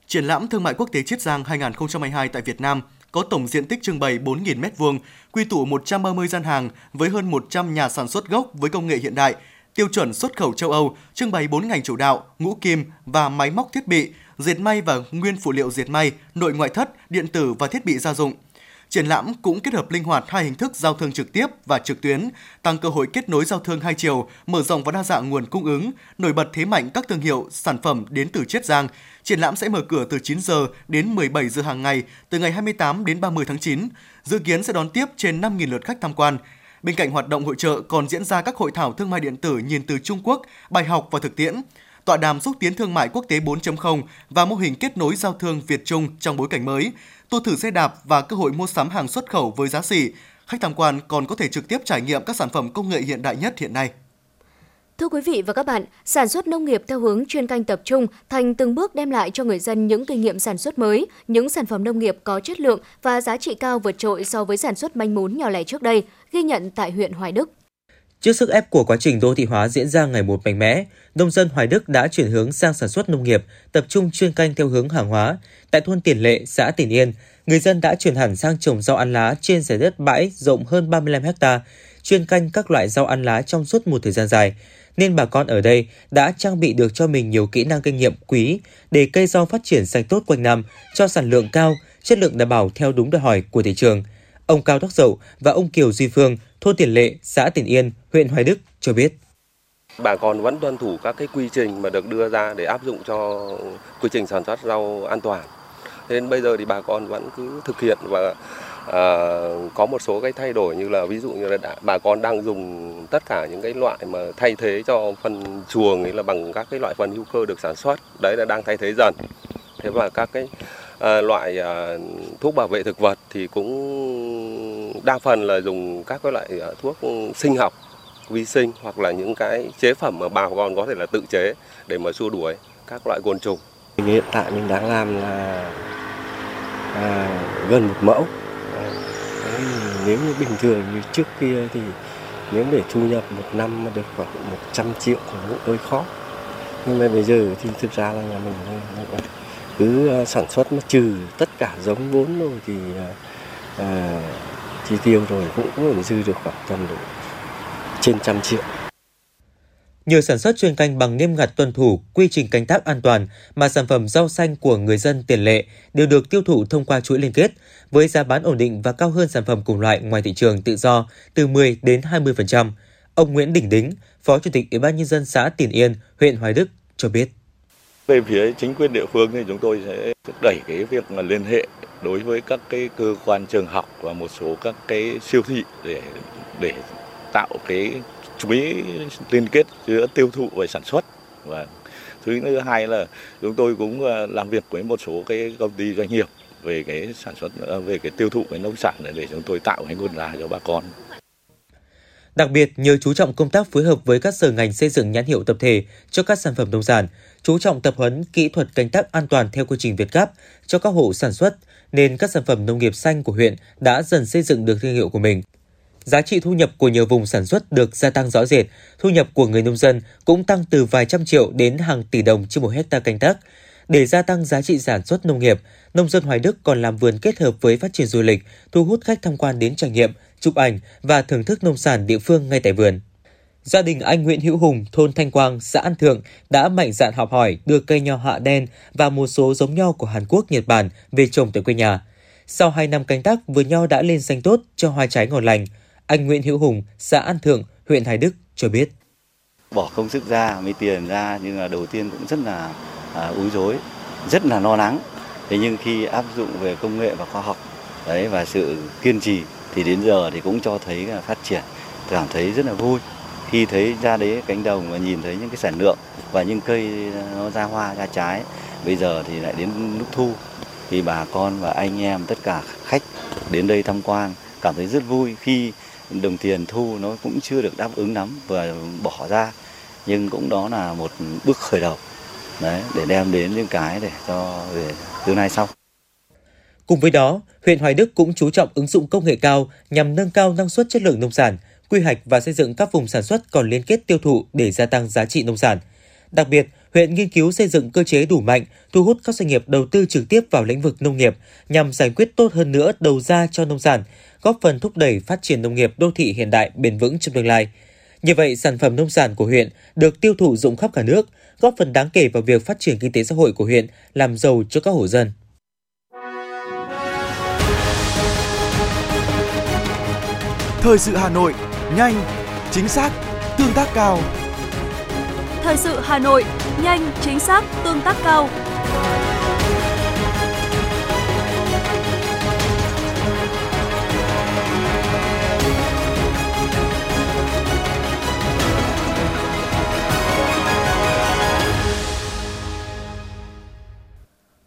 Triển lãm thương mại quốc tế Chiết Giang 2022 tại Việt Nam có tổng diện tích trưng bày 4.000 m2, quy tụ 130 gian hàng với hơn 100 nhà sản xuất gốc với công nghệ hiện đại, tiêu chuẩn xuất khẩu châu Âu, trưng bày 4 ngành chủ đạo, ngũ kim và máy móc thiết bị, dệt may và nguyên phụ liệu dệt may, nội ngoại thất, điện tử và thiết bị gia dụng. Triển lãm cũng kết hợp linh hoạt hai hình thức giao thương trực tiếp và trực tuyến, tăng cơ hội kết nối giao thương hai chiều, mở rộng và đa dạng nguồn cung ứng, nổi bật thế mạnh các thương hiệu, sản phẩm đến từ Chiết Giang. Triển lãm sẽ mở cửa từ 9 giờ đến 17 giờ hàng ngày, từ ngày 28 đến 30 tháng 9. Dự kiến sẽ đón tiếp trên 5.000 lượt khách tham quan. Bên cạnh hoạt động hội trợ còn diễn ra các hội thảo thương mại điện tử nhìn từ Trung Quốc, bài học và thực tiễn tọa đàm xúc tiến thương mại quốc tế 4.0 và mô hình kết nối giao thương Việt Trung trong bối cảnh mới, tour thử xe đạp và cơ hội mua sắm hàng xuất khẩu với giá xỉ. Khách tham quan còn có thể trực tiếp trải nghiệm các sản phẩm công nghệ hiện đại nhất hiện nay. Thưa quý vị và các bạn, sản xuất nông nghiệp theo hướng chuyên canh tập trung thành từng bước đem lại cho người dân những kinh nghiệm sản xuất mới, những sản phẩm nông nghiệp có chất lượng và giá trị cao vượt trội so với sản xuất manh mún nhỏ lẻ trước đây, ghi nhận tại huyện Hoài Đức. Trước sức ép của quá trình đô thị hóa diễn ra ngày một mạnh mẽ, nông dân Hoài Đức đã chuyển hướng sang sản xuất nông nghiệp, tập trung chuyên canh theo hướng hàng hóa. Tại thôn Tiền Lệ, xã Tiền Yên, người dân đã chuyển hẳn sang trồng rau ăn lá trên giải đất bãi rộng hơn 35 ha, chuyên canh các loại rau ăn lá trong suốt một thời gian dài. Nên bà con ở đây đã trang bị được cho mình nhiều kỹ năng kinh nghiệm quý để cây rau phát triển xanh tốt quanh năm, cho sản lượng cao, chất lượng đảm bảo theo đúng đòi hỏi của thị trường. Ông Cao Đắc Dậu và ông Kiều Duy Phương, thôn Tiền Lệ, xã Tiền Yên, huyện Hoài Đức cho biết. Bà con vẫn tuân thủ các cái quy trình mà được đưa ra để áp dụng cho quy trình sản xuất rau an toàn. Nên bây giờ thì bà con vẫn cứ thực hiện và à, có một số cái thay đổi như là ví dụ như là đã, bà con đang dùng tất cả những cái loại mà thay thế cho phân chuồng ấy là bằng các cái loại phân hữu cơ được sản xuất đấy là đang thay thế dần thế và các cái Ờ, loại ờ, thuốc bảo vệ thực vật thì cũng đa phần là dùng các cái loại ờ, thuốc sinh học vi sinh hoặc là những cái chế phẩm mà bà con có thể là tự chế để mà xua đuổi các loại côn trùng. Hiện tại mình đang làm là à, gần một mẫu. À, nếu như bình thường như trước kia thì nếu để thu nhập một năm mà được khoảng 100 triệu thì cũng hơi khó. Nhưng mà bây giờ thì thực ra là nhà mình cứ ờ, sản xuất mà trừ tất cả giống vốn rồi thì à, chi tiêu rồi cũng cũng dư được khoảng tầm độ trên trăm triệu. Nhờ sản xuất chuyên canh bằng nghiêm ngặt tuân thủ quy trình canh tác an toàn mà sản phẩm rau xanh của người dân tiền lệ đều được tiêu thụ thông qua chuỗi liên kết với giá bán ổn định và cao hơn sản phẩm cùng loại ngoài thị trường tự do từ 10 đến 20%. Ông Nguyễn Đình Đính, Phó Chủ tịch Ủy ban nhân dân xã Tiền Yên, huyện Hoài Đức cho biết. Về phía chính quyền địa phương thì chúng tôi sẽ thúc đẩy cái việc là liên hệ đối với các cái cơ quan trường học và một số các cái siêu thị để để tạo cái chuỗi liên kết giữa tiêu thụ và sản xuất và thứ thứ hai là chúng tôi cũng à, làm việc với một số cái công ty doanh nghiệp về cái sản xuất à, về cái tiêu thụ cái nông sản để, để chúng tôi tạo cái nguồn ra cho bà con. Đặc biệt, nhờ chú trọng công tác phối hợp với các sở ngành xây dựng nhãn hiệu tập thể cho các sản phẩm nông sản, chú trọng tập huấn kỹ thuật canh tác an toàn theo quy trình Việt Gáp cho các hộ sản xuất, nên các sản phẩm nông nghiệp xanh của huyện đã dần xây dựng được thương hiệu của mình. Giá trị thu nhập của nhiều vùng sản xuất được gia tăng rõ rệt, thu nhập của người nông dân cũng tăng từ vài trăm triệu đến hàng tỷ đồng trên một hecta canh tác. Để gia tăng giá trị sản xuất nông nghiệp, nông dân Hoài Đức còn làm vườn kết hợp với phát triển du lịch, thu hút khách tham quan đến trải nghiệm, chụp ảnh và thưởng thức nông sản địa phương ngay tại vườn. Gia đình anh Nguyễn Hữu Hùng, thôn Thanh Quang, xã An Thượng đã mạnh dạn học hỏi đưa cây nho hạ đen và một số giống nho của Hàn Quốc, Nhật Bản về trồng tại quê nhà. Sau 2 năm canh tác, vườn nho đã lên xanh tốt cho hoa trái ngon lành. Anh Nguyễn Hữu Hùng, xã An Thượng, huyện Hải Đức cho biết. Bỏ công sức ra, mấy tiền ra nhưng là đầu tiên cũng rất là à, úi rối, rất là lo lắng. Thế nhưng khi áp dụng về công nghệ và khoa học đấy và sự kiên trì thì đến giờ thì cũng cho thấy là phát triển, cảm thấy rất là vui khi thấy ra đấy cánh đồng và nhìn thấy những cái sản lượng và những cây nó ra hoa ra trái bây giờ thì lại đến lúc thu. Thì bà con và anh em tất cả khách đến đây tham quan cảm thấy rất vui khi đồng tiền thu nó cũng chưa được đáp ứng lắm và bỏ ra. Nhưng cũng đó là một bước khởi đầu. Đấy để đem đến những cái để cho về tương lai sau. Cùng với đó, huyện Hoài Đức cũng chú trọng ứng dụng công nghệ cao nhằm nâng cao năng suất chất lượng nông sản, quy hoạch và xây dựng các vùng sản xuất còn liên kết tiêu thụ để gia tăng giá trị nông sản. Đặc biệt, huyện nghiên cứu xây dựng cơ chế đủ mạnh, thu hút các doanh nghiệp đầu tư trực tiếp vào lĩnh vực nông nghiệp nhằm giải quyết tốt hơn nữa đầu ra cho nông sản, góp phần thúc đẩy phát triển nông nghiệp đô thị hiện đại bền vững trong tương lai. Như vậy, sản phẩm nông sản của huyện được tiêu thụ rộng khắp cả nước, góp phần đáng kể vào việc phát triển kinh tế xã hội của huyện, làm giàu cho các hộ dân. Thời sự Hà Nội, nhanh, chính xác, tương tác cao. Thời sự Hà Nội, nhanh, chính xác, tương tác cao.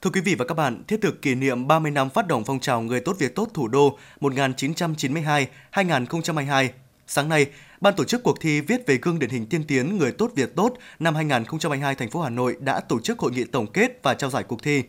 Thưa quý vị và các bạn, thiết thực kỷ niệm 30 năm phát động phong trào Người tốt việc tốt thủ đô 1992-2022, sáng nay, Ban tổ chức cuộc thi viết về gương điển hình tiên tiến Người tốt việc tốt năm 2022 thành phố Hà Nội đã tổ chức hội nghị tổng kết và trao giải cuộc thi.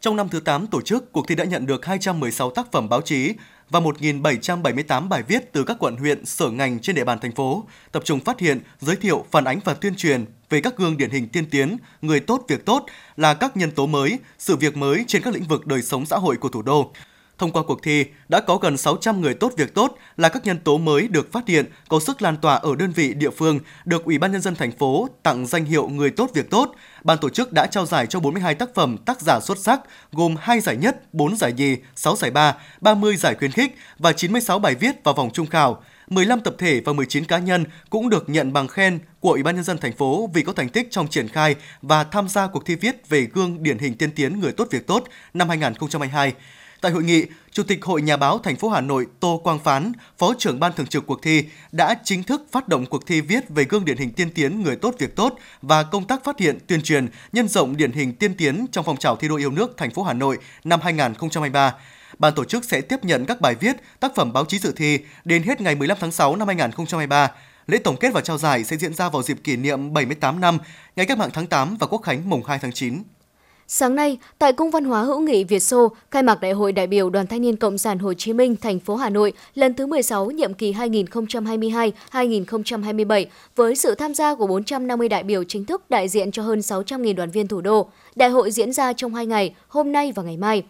Trong năm thứ 8 tổ chức, cuộc thi đã nhận được 216 tác phẩm báo chí và 1.778 bài viết từ các quận huyện, sở ngành trên địa bàn thành phố, tập trung phát hiện, giới thiệu, phản ánh và tuyên truyền về các gương điển hình tiên tiến, người tốt việc tốt là các nhân tố mới, sự việc mới trên các lĩnh vực đời sống xã hội của thủ đô. Thông qua cuộc thi, đã có gần 600 người tốt việc tốt là các nhân tố mới được phát hiện, có sức lan tỏa ở đơn vị địa phương, được Ủy ban nhân dân thành phố tặng danh hiệu người tốt việc tốt. Ban tổ chức đã trao giải cho 42 tác phẩm tác giả xuất sắc, gồm 2 giải nhất, 4 giải nhì, 6 giải ba, 30 giải khuyến khích và 96 bài viết vào vòng trung khảo. 15 tập thể và 19 cá nhân cũng được nhận bằng khen của Ủy ban nhân dân thành phố vì có thành tích trong triển khai và tham gia cuộc thi viết về gương điển hình tiên tiến người tốt việc tốt năm 2022. Tại hội nghị, Chủ tịch Hội Nhà báo thành phố Hà Nội Tô Quang Phán, Phó trưởng ban thường trực cuộc thi đã chính thức phát động cuộc thi viết về gương điển hình tiên tiến người tốt việc tốt và công tác phát hiện, tuyên truyền, nhân rộng điển hình tiên tiến trong phong trào thi đua yêu nước thành phố Hà Nội năm 2023. Ban tổ chức sẽ tiếp nhận các bài viết, tác phẩm báo chí dự thi đến hết ngày 15 tháng 6 năm 2023. Lễ tổng kết và trao giải sẽ diễn ra vào dịp kỷ niệm 78 năm ngày cách mạng tháng 8 và Quốc khánh mùng 2 tháng 9. Sáng nay, tại Cung văn hóa hữu nghị Việt Xô, khai mạc Đại hội đại biểu Đoàn Thanh niên Cộng sản Hồ Chí Minh thành phố Hà Nội lần thứ 16 nhiệm kỳ 2022-2027 với sự tham gia của 450 đại biểu chính thức đại diện cho hơn 600.000 đoàn viên thủ đô. Đại hội diễn ra trong 2 ngày, hôm nay và ngày mai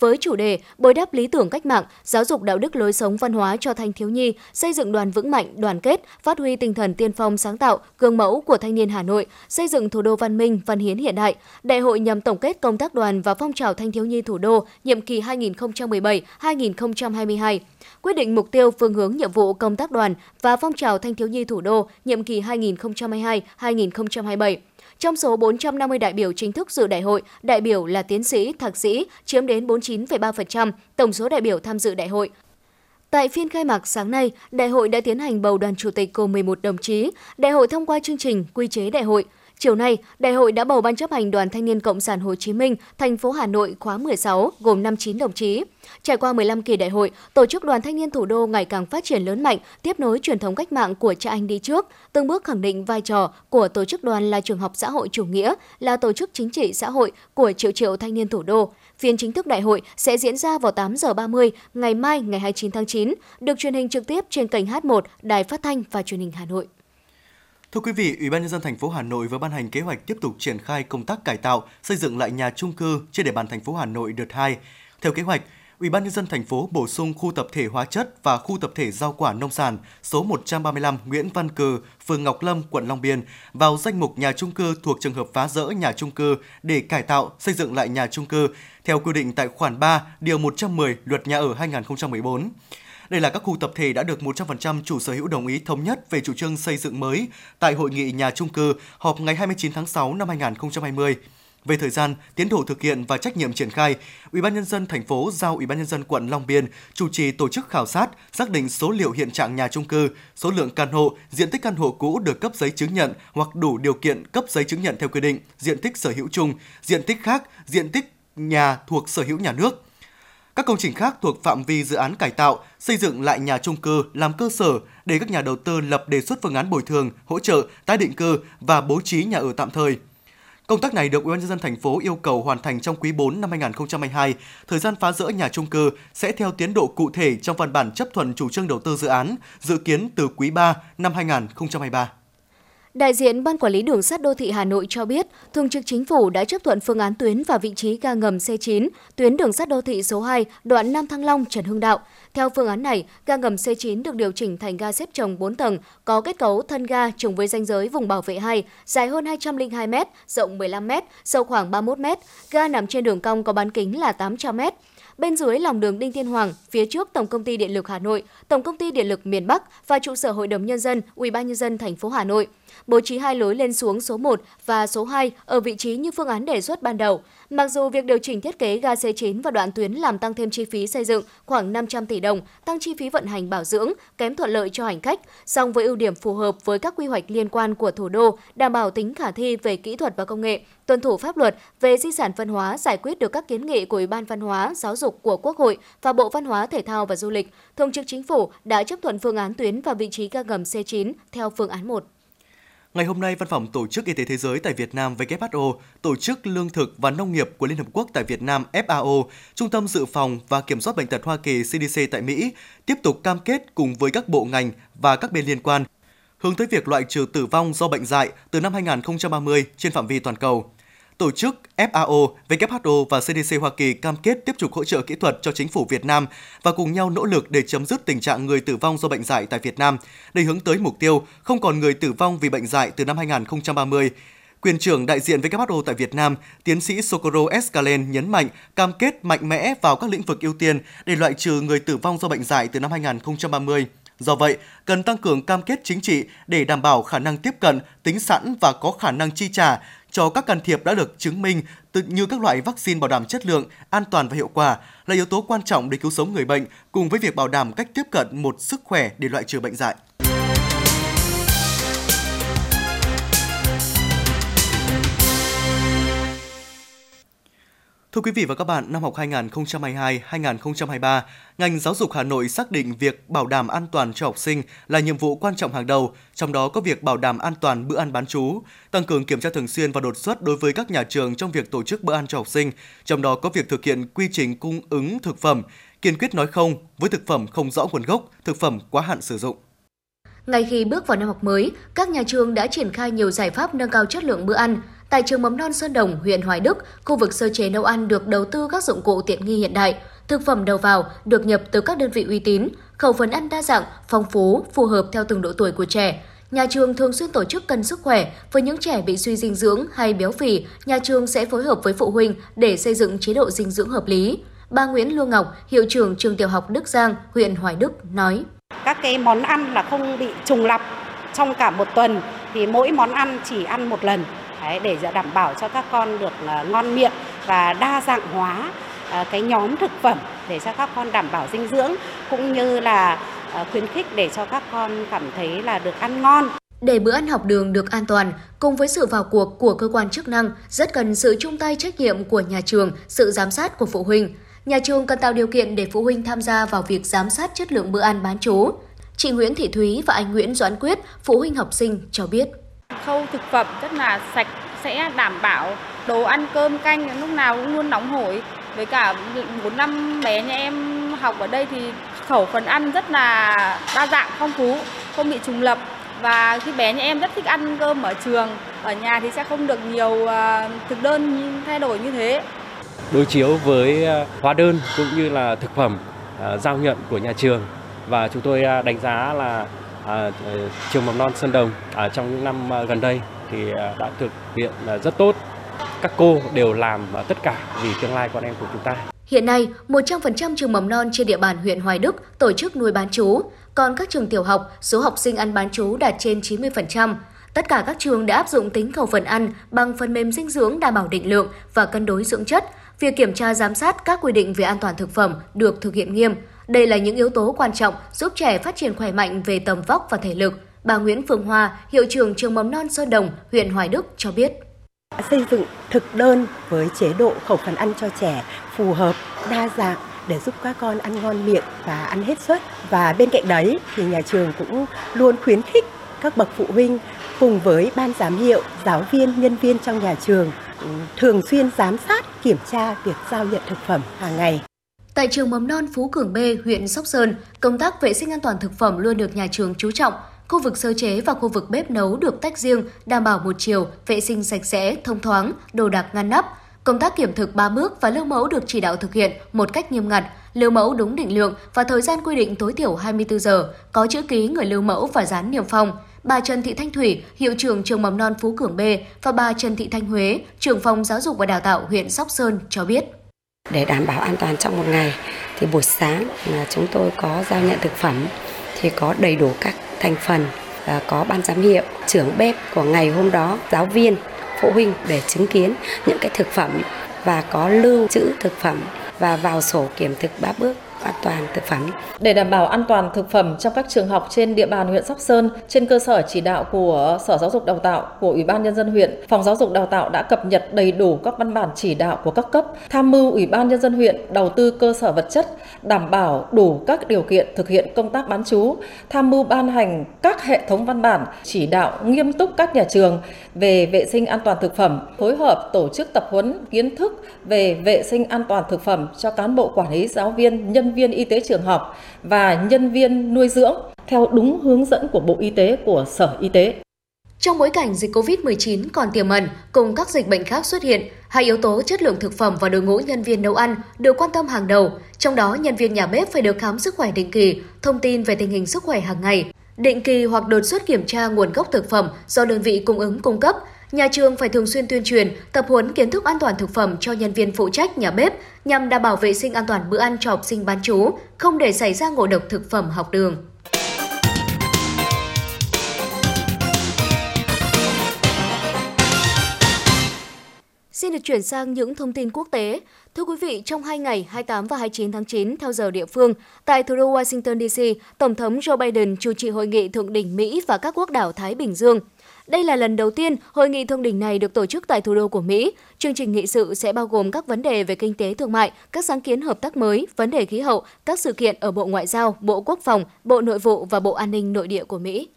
với chủ đề bồi đắp lý tưởng cách mạng, giáo dục đạo đức lối sống văn hóa cho thanh thiếu nhi, xây dựng đoàn vững mạnh, đoàn kết, phát huy tinh thần tiên phong sáng tạo, gương mẫu của thanh niên Hà Nội, xây dựng thủ đô văn minh, văn hiến hiện đại. Đại hội nhằm tổng kết công tác đoàn và phong trào thanh thiếu nhi thủ đô nhiệm kỳ 2017-2022 quyết định mục tiêu phương hướng nhiệm vụ công tác đoàn và phong trào thanh thiếu nhi thủ đô nhiệm kỳ 2022-2027. Trong số 450 đại biểu chính thức dự đại hội, đại biểu là tiến sĩ, thạc sĩ, chiếm đến 49,3% tổng số đại biểu tham dự đại hội. Tại phiên khai mạc sáng nay, đại hội đã tiến hành bầu đoàn chủ tịch gồm 11 đồng chí. Đại hội thông qua chương trình quy chế đại hội. Chiều nay, đại hội đã bầu ban chấp hành Đoàn Thanh niên Cộng sản Hồ Chí Minh, thành phố Hà Nội khóa 16 gồm 59 đồng chí. Trải qua 15 kỳ đại hội, tổ chức Đoàn Thanh niên thủ đô ngày càng phát triển lớn mạnh, tiếp nối truyền thống cách mạng của cha anh đi trước, từng bước khẳng định vai trò của tổ chức đoàn là trường học xã hội chủ nghĩa, là tổ chức chính trị xã hội của triệu triệu thanh niên thủ đô. Phiên chính thức đại hội sẽ diễn ra vào 8 giờ 30 ngày mai ngày 29 tháng 9, được truyền hình trực tiếp trên kênh H1 Đài Phát thanh và Truyền hình Hà Nội. Thưa quý vị, Ủy ban nhân dân thành phố Hà Nội vừa ban hành kế hoạch tiếp tục triển khai công tác cải tạo, xây dựng lại nhà trung cư trên địa bàn thành phố Hà Nội đợt 2. Theo kế hoạch, Ủy ban nhân dân thành phố bổ sung khu tập thể hóa chất và khu tập thể rau quả nông sản số 135 Nguyễn Văn Cừ, phường Ngọc Lâm, quận Long Biên vào danh mục nhà trung cư thuộc trường hợp phá rỡ nhà trung cư để cải tạo, xây dựng lại nhà trung cư theo quy định tại khoản 3, điều 110 Luật Nhà ở 2014. Đây là các khu tập thể đã được 100% chủ sở hữu đồng ý thống nhất về chủ trương xây dựng mới tại hội nghị nhà trung cư họp ngày 29 tháng 6 năm 2020. Về thời gian, tiến độ thực hiện và trách nhiệm triển khai, Ủy ban nhân dân thành phố giao Ủy ban nhân dân quận Long Biên chủ trì tổ chức khảo sát, xác định số liệu hiện trạng nhà trung cư, số lượng căn hộ, diện tích căn hộ cũ được cấp giấy chứng nhận hoặc đủ điều kiện cấp giấy chứng nhận theo quy định, diện tích sở hữu chung, diện tích khác, diện tích nhà thuộc sở hữu nhà nước. Các công trình khác thuộc phạm vi dự án cải tạo, xây dựng lại nhà trung cư làm cơ sở để các nhà đầu tư lập đề xuất phương án bồi thường, hỗ trợ, tái định cư và bố trí nhà ở tạm thời. Công tác này được Ủy ban nhân dân thành phố yêu cầu hoàn thành trong quý 4 năm 2022. Thời gian phá rỡ nhà trung cư sẽ theo tiến độ cụ thể trong văn bản chấp thuận chủ trương đầu tư dự án, dự kiến từ quý 3 năm 2023. Đại diện Ban Quản lý Đường sắt Đô thị Hà Nội cho biết, Thường trực Chính phủ đã chấp thuận phương án tuyến và vị trí ga ngầm C9, tuyến đường sắt đô thị số 2, đoạn Nam Thăng Long, Trần Hưng Đạo. Theo phương án này, ga ngầm C9 được điều chỉnh thành ga xếp chồng 4 tầng, có kết cấu thân ga trùng với ranh giới vùng bảo vệ 2, dài hơn 202 m, rộng 15 m, sâu khoảng 31 m. Ga nằm trên đường cong có bán kính là 800 m bên dưới lòng đường Đinh Tiên Hoàng, phía trước Tổng công ty Điện lực Hà Nội, Tổng công ty Điện lực miền Bắc và trụ sở Hội đồng nhân dân, Ủy ban nhân dân thành phố Hà Nội. Bố trí hai lối lên xuống số 1 và số 2 ở vị trí như phương án đề xuất ban đầu. Mặc dù việc điều chỉnh thiết kế ga C9 và đoạn tuyến làm tăng thêm chi phí xây dựng khoảng 500 tỷ đồng, tăng chi phí vận hành bảo dưỡng, kém thuận lợi cho hành khách, song với ưu điểm phù hợp với các quy hoạch liên quan của thủ đô, đảm bảo tính khả thi về kỹ thuật và công nghệ, tuân thủ pháp luật về di sản văn hóa, giải quyết được các kiến nghị của Ủy ban Văn hóa, Giáo dục của Quốc hội và Bộ Văn hóa, Thể thao và Du lịch, Thường trực Chính phủ đã chấp thuận phương án tuyến và vị trí ga ngầm C9 theo phương án 1. Ngày hôm nay, Văn phòng Tổ chức Y tế Thế giới tại Việt Nam WHO, Tổ chức Lương thực và Nông nghiệp của Liên Hợp Quốc tại Việt Nam FAO, Trung tâm Dự phòng và Kiểm soát Bệnh tật Hoa Kỳ CDC tại Mỹ tiếp tục cam kết cùng với các bộ ngành và các bên liên quan hướng tới việc loại trừ tử vong do bệnh dạy từ năm 2030 trên phạm vi toàn cầu. Tổ chức FAO, WHO và CDC Hoa Kỳ cam kết tiếp tục hỗ trợ kỹ thuật cho chính phủ Việt Nam và cùng nhau nỗ lực để chấm dứt tình trạng người tử vong do bệnh dạy tại Việt Nam, để hướng tới mục tiêu không còn người tử vong vì bệnh dạy từ năm 2030. Quyền trưởng đại diện WHO tại Việt Nam, tiến sĩ Socorro Escalen nhấn mạnh cam kết mạnh mẽ vào các lĩnh vực ưu tiên để loại trừ người tử vong do bệnh dạy từ năm 2030. Do vậy, cần tăng cường cam kết chính trị để đảm bảo khả năng tiếp cận, tính sẵn và có khả năng chi trả cho các can thiệp đã được chứng minh tự như các loại vaccine bảo đảm chất lượng, an toàn và hiệu quả là yếu tố quan trọng để cứu sống người bệnh cùng với việc bảo đảm cách tiếp cận một sức khỏe để loại trừ bệnh dạy. Thưa quý vị và các bạn, năm học 2022-2023, ngành giáo dục Hà Nội xác định việc bảo đảm an toàn cho học sinh là nhiệm vụ quan trọng hàng đầu, trong đó có việc bảo đảm an toàn bữa ăn bán trú, tăng cường kiểm tra thường xuyên và đột xuất đối với các nhà trường trong việc tổ chức bữa ăn cho học sinh, trong đó có việc thực hiện quy trình cung ứng thực phẩm, kiên quyết nói không với thực phẩm không rõ nguồn gốc, thực phẩm quá hạn sử dụng. Ngay khi bước vào năm học mới, các nhà trường đã triển khai nhiều giải pháp nâng cao chất lượng bữa ăn, Tại trường mầm non Sơn Đồng, huyện Hoài Đức, khu vực sơ chế nấu ăn được đầu tư các dụng cụ tiện nghi hiện đại, thực phẩm đầu vào được nhập từ các đơn vị uy tín, khẩu phần ăn đa dạng, phong phú, phù hợp theo từng độ tuổi của trẻ. Nhà trường thường xuyên tổ chức cân sức khỏe với những trẻ bị suy dinh dưỡng hay béo phì, nhà trường sẽ phối hợp với phụ huynh để xây dựng chế độ dinh dưỡng hợp lý. Bà Nguyễn Lương Ngọc, hiệu trưởng trường tiểu học Đức Giang, huyện Hoài Đức nói: Các cái món ăn là không bị trùng lặp trong cả một tuần thì mỗi món ăn chỉ ăn một lần Đấy, để dạ đảm bảo cho các con được ờ, ngon miệng và đa dạng hóa ờ, cái nhóm thực phẩm để cho các con đảm bảo dinh dưỡng cũng như là ờ, khuyến khích để cho các con cảm thấy là được ăn ngon. Để bữa ăn học đường được an toàn, cùng với sự vào cuộc của cơ quan chức năng, rất cần sự chung tay trách nhiệm của nhà trường, sự giám sát của phụ huynh. Nhà trường cần tạo điều kiện để phụ huynh tham gia vào việc giám sát chất lượng bữa ăn bán chú. Chị Nguyễn Thị Thúy và anh Nguyễn Doãn Quyết, phụ huynh học sinh cho biết. Khâu thực phẩm rất là sạch sẽ đảm bảo đồ ăn cơm canh lúc nào cũng luôn nóng hổi. Với cả bốn năm bé nhà em học ở đây thì khẩu phần ăn rất là đa dạng phong phú không bị trùng lập. Và khi bé nhà em rất thích ăn cơm ở trường ở nhà thì sẽ không được nhiều à, thực đơn thay đổi như thế. Đối chiếu với à, hóa đơn cũng như là thực phẩm à, giao nhận của nhà trường và chúng tôi à, đánh giá là à, ờ, trường mầm non Sơn Đồng à, trong những năm à, gần đây thì à, đã thực hiện à, rất tốt. Các cô đều làm à, tất cả vì tương lai con em của chúng ta. Hiện nay, 100% trường mầm non trên địa bàn huyện Hoài Đức tổ chức nuôi bán chú, còn các trường tiểu học, số học sinh ăn bán chú đạt trên 90%. Tất cả các trường đã áp dụng tính khẩu phần ăn bằng phần mềm dinh dưỡng đảm bảo định lượng và cân đối dưỡng chất. Việc kiểm tra giám sát các quy định về an toàn thực phẩm được thực hiện nghiêm. Đây là những yếu tố quan trọng giúp trẻ phát triển khỏe mạnh về tầm vóc và thể lực. Bà Nguyễn Phương Hoa, hiệu trưởng trường mầm non Sơn Đồng, huyện Hoài Đức cho biết. Xây dựng thực đơn với chế độ khẩu phần ăn cho trẻ phù hợp, đa dạng để giúp các con ăn ngon miệng và ăn hết suất. Và bên cạnh đấy thì nhà trường cũng luôn khuyến khích các bậc phụ huynh cùng với ban giám hiệu, giáo viên, nhân viên trong nhà trường ừ, thường xuyên giám sát, kiểm tra việc giao nhận thực phẩm hàng ngày. Tại trường mầm non Phú Cường B, huyện Sóc Sơn, công tác vệ sinh an toàn thực phẩm luôn được nhà trường chú trọng. khu vực sơ chế và khu vực bếp nấu được tách riêng, đảm bảo một chiều, vệ sinh sạch sẽ, thông thoáng, đồ đạc ngăn nắp. Công tác kiểm thực 3 bước và lưu mẫu được chỉ đạo thực hiện một cách nghiêm ngặt, lưu mẫu đúng định lượng và thời gian quy định tối thiểu 24 giờ, có chữ ký người lưu mẫu và dán niêm phong. Bà Trần Thị Thanh Thủy, hiệu trưởng trường mầm non Phú Cường B và bà Trần Thị Thanh Huế, trưởng phòng giáo dục và đào tạo huyện Sóc Sơn cho biết. Để đảm bảo an toàn trong một ngày thì buổi sáng là chúng tôi có giao nhận thực phẩm thì có đầy đủ các thành phần và có ban giám hiệu, trưởng bếp của ngày hôm đó, giáo viên, phụ huynh để chứng kiến những cái thực phẩm và có lưu trữ thực phẩm và vào sổ kiểm thực ba bước an toàn thực phẩm. Để đảm bảo an toàn thực phẩm trong các trường học trên địa bàn huyện Sóc Sơn, trên cơ sở chỉ đạo của Sở Giáo dục Đào tạo của Ủy ban nhân dân huyện, Phòng Giáo dục Đào tạo đã cập nhật đầy đủ các văn bản chỉ đạo của các cấp, tham mưu Ủy ban nhân dân huyện đầu tư cơ sở vật chất, đảm bảo đủ các điều kiện thực hiện công tác bán chú, tham mưu ban hành các hệ thống văn bản chỉ đạo nghiêm túc các nhà trường về vệ sinh an toàn thực phẩm, phối hợp tổ chức tập huấn kiến thức về vệ sinh an toàn thực phẩm cho cán bộ quản lý giáo viên, nhân viên y tế trường học và nhân viên nuôi dưỡng theo đúng hướng dẫn của Bộ Y tế của Sở Y tế. Trong bối cảnh dịch COVID-19 còn tiềm ẩn cùng các dịch bệnh khác xuất hiện, hai yếu tố chất lượng thực phẩm và đội ngũ nhân viên nấu ăn được quan tâm hàng đầu. Trong đó, nhân viên nhà bếp phải được khám sức khỏe định kỳ, thông tin về tình hình sức khỏe hàng ngày, định kỳ hoặc đột xuất kiểm tra nguồn gốc thực phẩm do đơn vị cung ứng cung cấp. Nhà trường phải thường xuyên tuyên truyền, tập huấn kiến thức an toàn thực phẩm cho nhân viên phụ trách nhà bếp nhằm đảm bảo vệ sinh an toàn bữa ăn cho học sinh bán chú, không để xảy ra ngộ độc thực phẩm học đường. Xin được chuyển sang những thông tin quốc tế. Thưa quý vị, trong hai ngày 28 và 29 tháng 9 theo giờ địa phương, tại thủ đô Washington DC, Tổng thống Joe Biden chủ trì hội nghị thượng đỉnh Mỹ và các quốc đảo Thái Bình Dương. Đây là lần đầu tiên hội nghị thượng đỉnh này được tổ chức tại thủ đô của Mỹ. Chương trình nghị sự sẽ bao gồm các vấn đề về kinh tế thương mại, các sáng kiến hợp tác mới, vấn đề khí hậu, các sự kiện ở Bộ Ngoại giao, Bộ Quốc phòng, Bộ Nội vụ và Bộ An ninh Nội địa của Mỹ.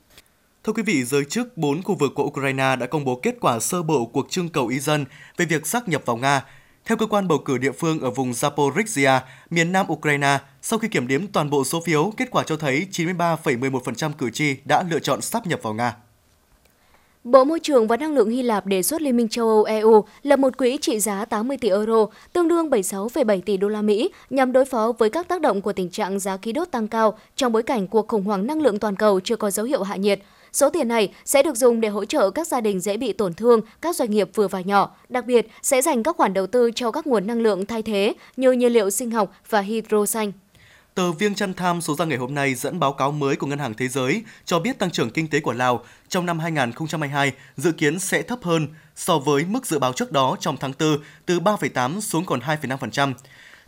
Thưa quý vị, giới chức bốn khu vực của Ukraine đã công bố kết quả sơ bộ cuộc trưng cầu ý dân về việc xác nhập vào Nga. Theo cơ quan bầu cử địa phương ở vùng Zaporizhia, miền nam Ukraine, sau khi kiểm đếm toàn bộ số phiếu, kết quả cho thấy 93,11% cử tri đã lựa chọn sáp nhập vào Nga. Bộ Môi trường và Năng lượng Hy Lạp đề xuất Liên minh châu Âu EU lập một quỹ trị giá 80 tỷ euro, tương đương 76,7 tỷ đô la Mỹ, nhằm đối phó với các tác động của tình trạng giá khí đốt tăng cao trong bối cảnh cuộc khủng hoảng năng lượng toàn cầu chưa có dấu hiệu hạ nhiệt. Số tiền này sẽ được dùng để hỗ trợ các gia đình dễ bị tổn thương, các doanh nghiệp vừa và nhỏ, đặc biệt sẽ dành các khoản đầu tư cho các nguồn năng lượng thay thế như nhiên liệu sinh học và hydro xanh. Tờ Viêng Chăn Tham số ra ngày hôm nay dẫn báo cáo mới của Ngân hàng Thế giới cho biết tăng trưởng kinh tế của Lào trong năm 2022 dự kiến sẽ thấp hơn so với mức dự báo trước đó trong tháng 4 từ 3,8 xuống còn 2,5%.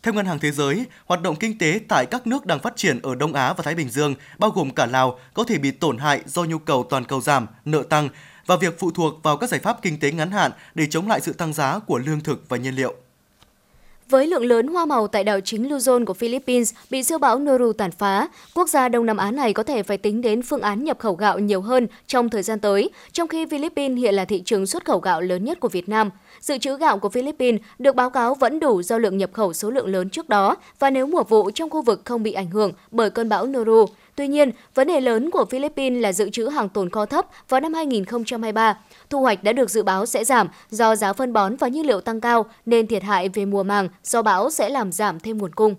Theo Ngân hàng Thế giới, hoạt động kinh tế tại các nước đang phát triển ở Đông Á và Thái Bình Dương, bao gồm cả Lào, có thể bị tổn hại do nhu cầu toàn cầu giảm, nợ tăng và việc phụ thuộc vào các giải pháp kinh tế ngắn hạn để chống lại sự tăng giá của lương thực và nhiên liệu. Với lượng lớn hoa màu tại đảo chính Luzon của Philippines bị siêu bão Noru tàn phá, quốc gia Đông Nam Á này có thể phải tính đến phương án nhập khẩu gạo nhiều hơn trong thời gian tới, trong khi Philippines hiện là thị trường xuất khẩu gạo lớn nhất của Việt Nam. Dự trữ gạo của Philippines được báo cáo vẫn đủ do lượng nhập khẩu số lượng lớn trước đó và nếu mùa vụ trong khu vực không bị ảnh hưởng bởi cơn bão Noru. Tuy nhiên, vấn đề lớn của Philippines là dự trữ hàng tồn kho thấp vào năm 2023. Thu hoạch đã được dự báo sẽ giảm do giá phân bón và nhiên liệu tăng cao nên thiệt hại về mùa màng do bão sẽ làm giảm thêm nguồn cung.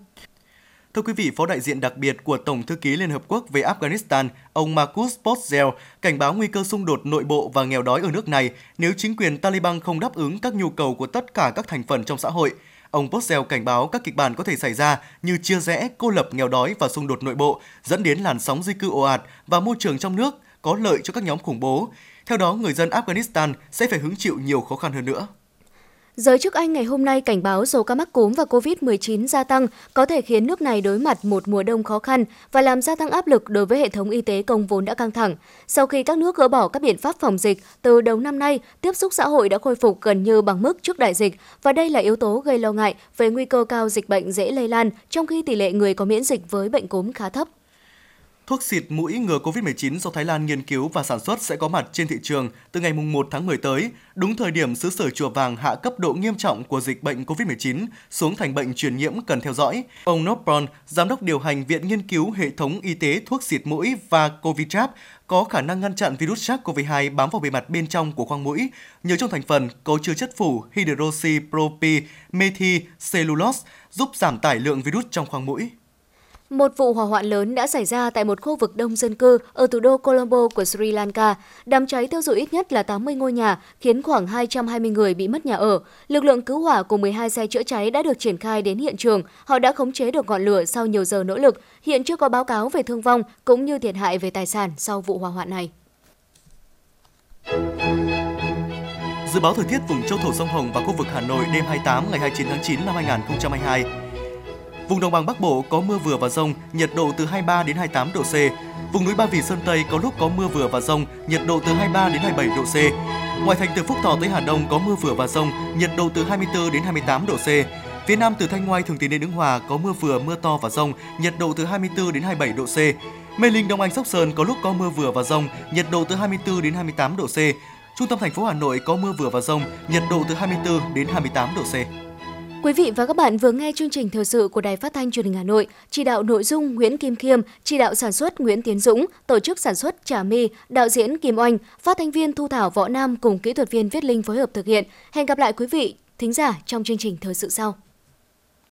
Thưa quý vị, Phó đại diện đặc biệt của Tổng thư ký Liên Hợp Quốc về Afghanistan, ông Marcus Postzel, cảnh báo nguy cơ xung đột nội bộ và nghèo đói ở nước này nếu chính quyền Taliban không đáp ứng các nhu cầu của tất cả các thành phần trong xã hội. Ông Postel cảnh báo các kịch bản có thể xảy ra như chia rẽ, cô lập nghèo đói và xung đột nội bộ, dẫn đến làn sóng di cư ồ ạt và môi trường trong nước có lợi cho các nhóm khủng bố. Theo đó, người dân Afghanistan sẽ phải hứng chịu nhiều khó khăn hơn nữa. Giới chức Anh ngày hôm nay cảnh báo số ca mắc cúm và COVID-19 gia tăng có thể khiến nước này đối mặt một mùa đông khó khăn và làm gia tăng áp lực đối với hệ thống y tế công vốn đã căng thẳng. Sau khi các nước gỡ bỏ các biện pháp phòng dịch, từ đầu năm nay, tiếp xúc xã hội đã khôi phục gần như bằng mức trước đại dịch và đây là yếu tố gây lo ngại về nguy cơ cao dịch bệnh dễ lây lan trong khi tỷ lệ người có miễn dịch với bệnh cúm khá thấp. Thuốc xịt mũi ngừa COVID-19 do Thái Lan nghiên cứu và sản xuất sẽ có mặt trên thị trường từ ngày 1 tháng 10 tới, đúng thời điểm xứ sở chùa vàng hạ cấp độ nghiêm trọng của dịch bệnh COVID-19 xuống thành bệnh truyền nhiễm cần theo dõi. Ông Nopron, giám đốc điều hành Viện Nghiên cứu Hệ thống Y tế thuốc xịt mũi và Covitrap, có khả năng ngăn chặn virus SARS-CoV-2 bám vào bề mặt bên trong của khoang mũi nhờ trong thành phần có chứa chất phủ hydroxypropi methicellulose giúp giảm tải lượng virus trong khoang mũi. Một vụ hỏa hoạn lớn đã xảy ra tại một khu vực đông dân cư ở thủ đô Colombo của Sri Lanka. Đám cháy tiêu dụi ít nhất là 80 ngôi nhà, khiến khoảng 220 người bị mất nhà ở. Lực lượng cứu hỏa cùng 12 xe chữa cháy đã được triển khai đến hiện trường. Họ đã khống chế được ngọn lửa sau nhiều giờ nỗ lực. Hiện chưa có báo cáo về thương vong cũng như thiệt hại về tài sản sau vụ hỏa hoạn này. Dự báo thời tiết vùng châu thổ sông Hồng và khu vực Hà Nội đêm 28 ngày 29 tháng 9 năm 2022 Vùng đồng bằng Bắc Bộ có mưa vừa và rông, nhiệt độ từ 23 đến 28 độ C. Vùng núi Ba Vì Sơn Tây có lúc có mưa vừa và rông, nhiệt độ từ 23 đến 27 độ C. Ngoài thành từ Phúc Thọ tới Hà Đông có mưa vừa và rông, nhiệt độ từ 24 đến 28 độ C. Phía Nam từ Thanh Ngoai Thường Tín đến Ứng Hòa có mưa vừa, mưa to và rông, nhiệt độ từ 24 đến 27 độ C. Mê Linh, Đông Anh, Sóc Sơn có lúc có mưa vừa và rông, nhiệt độ từ 24 đến 28 độ C. Trung tâm thành phố Hà Nội có mưa vừa và rông, nhiệt độ từ 24 đến 28 độ C. Quý vị và các bạn vừa nghe chương trình thời sự của Đài Phát thanh Truyền hình Hà Nội, chỉ đạo nội dung Nguyễn Kim Khiêm, chỉ đạo sản xuất Nguyễn Tiến Dũng, tổ chức sản xuất Trà My, đạo diễn Kim Oanh, phát thanh viên Thu Thảo Võ Nam cùng kỹ thuật viên Viết Linh phối hợp thực hiện. Hẹn gặp lại quý vị thính giả trong chương trình thời sự sau.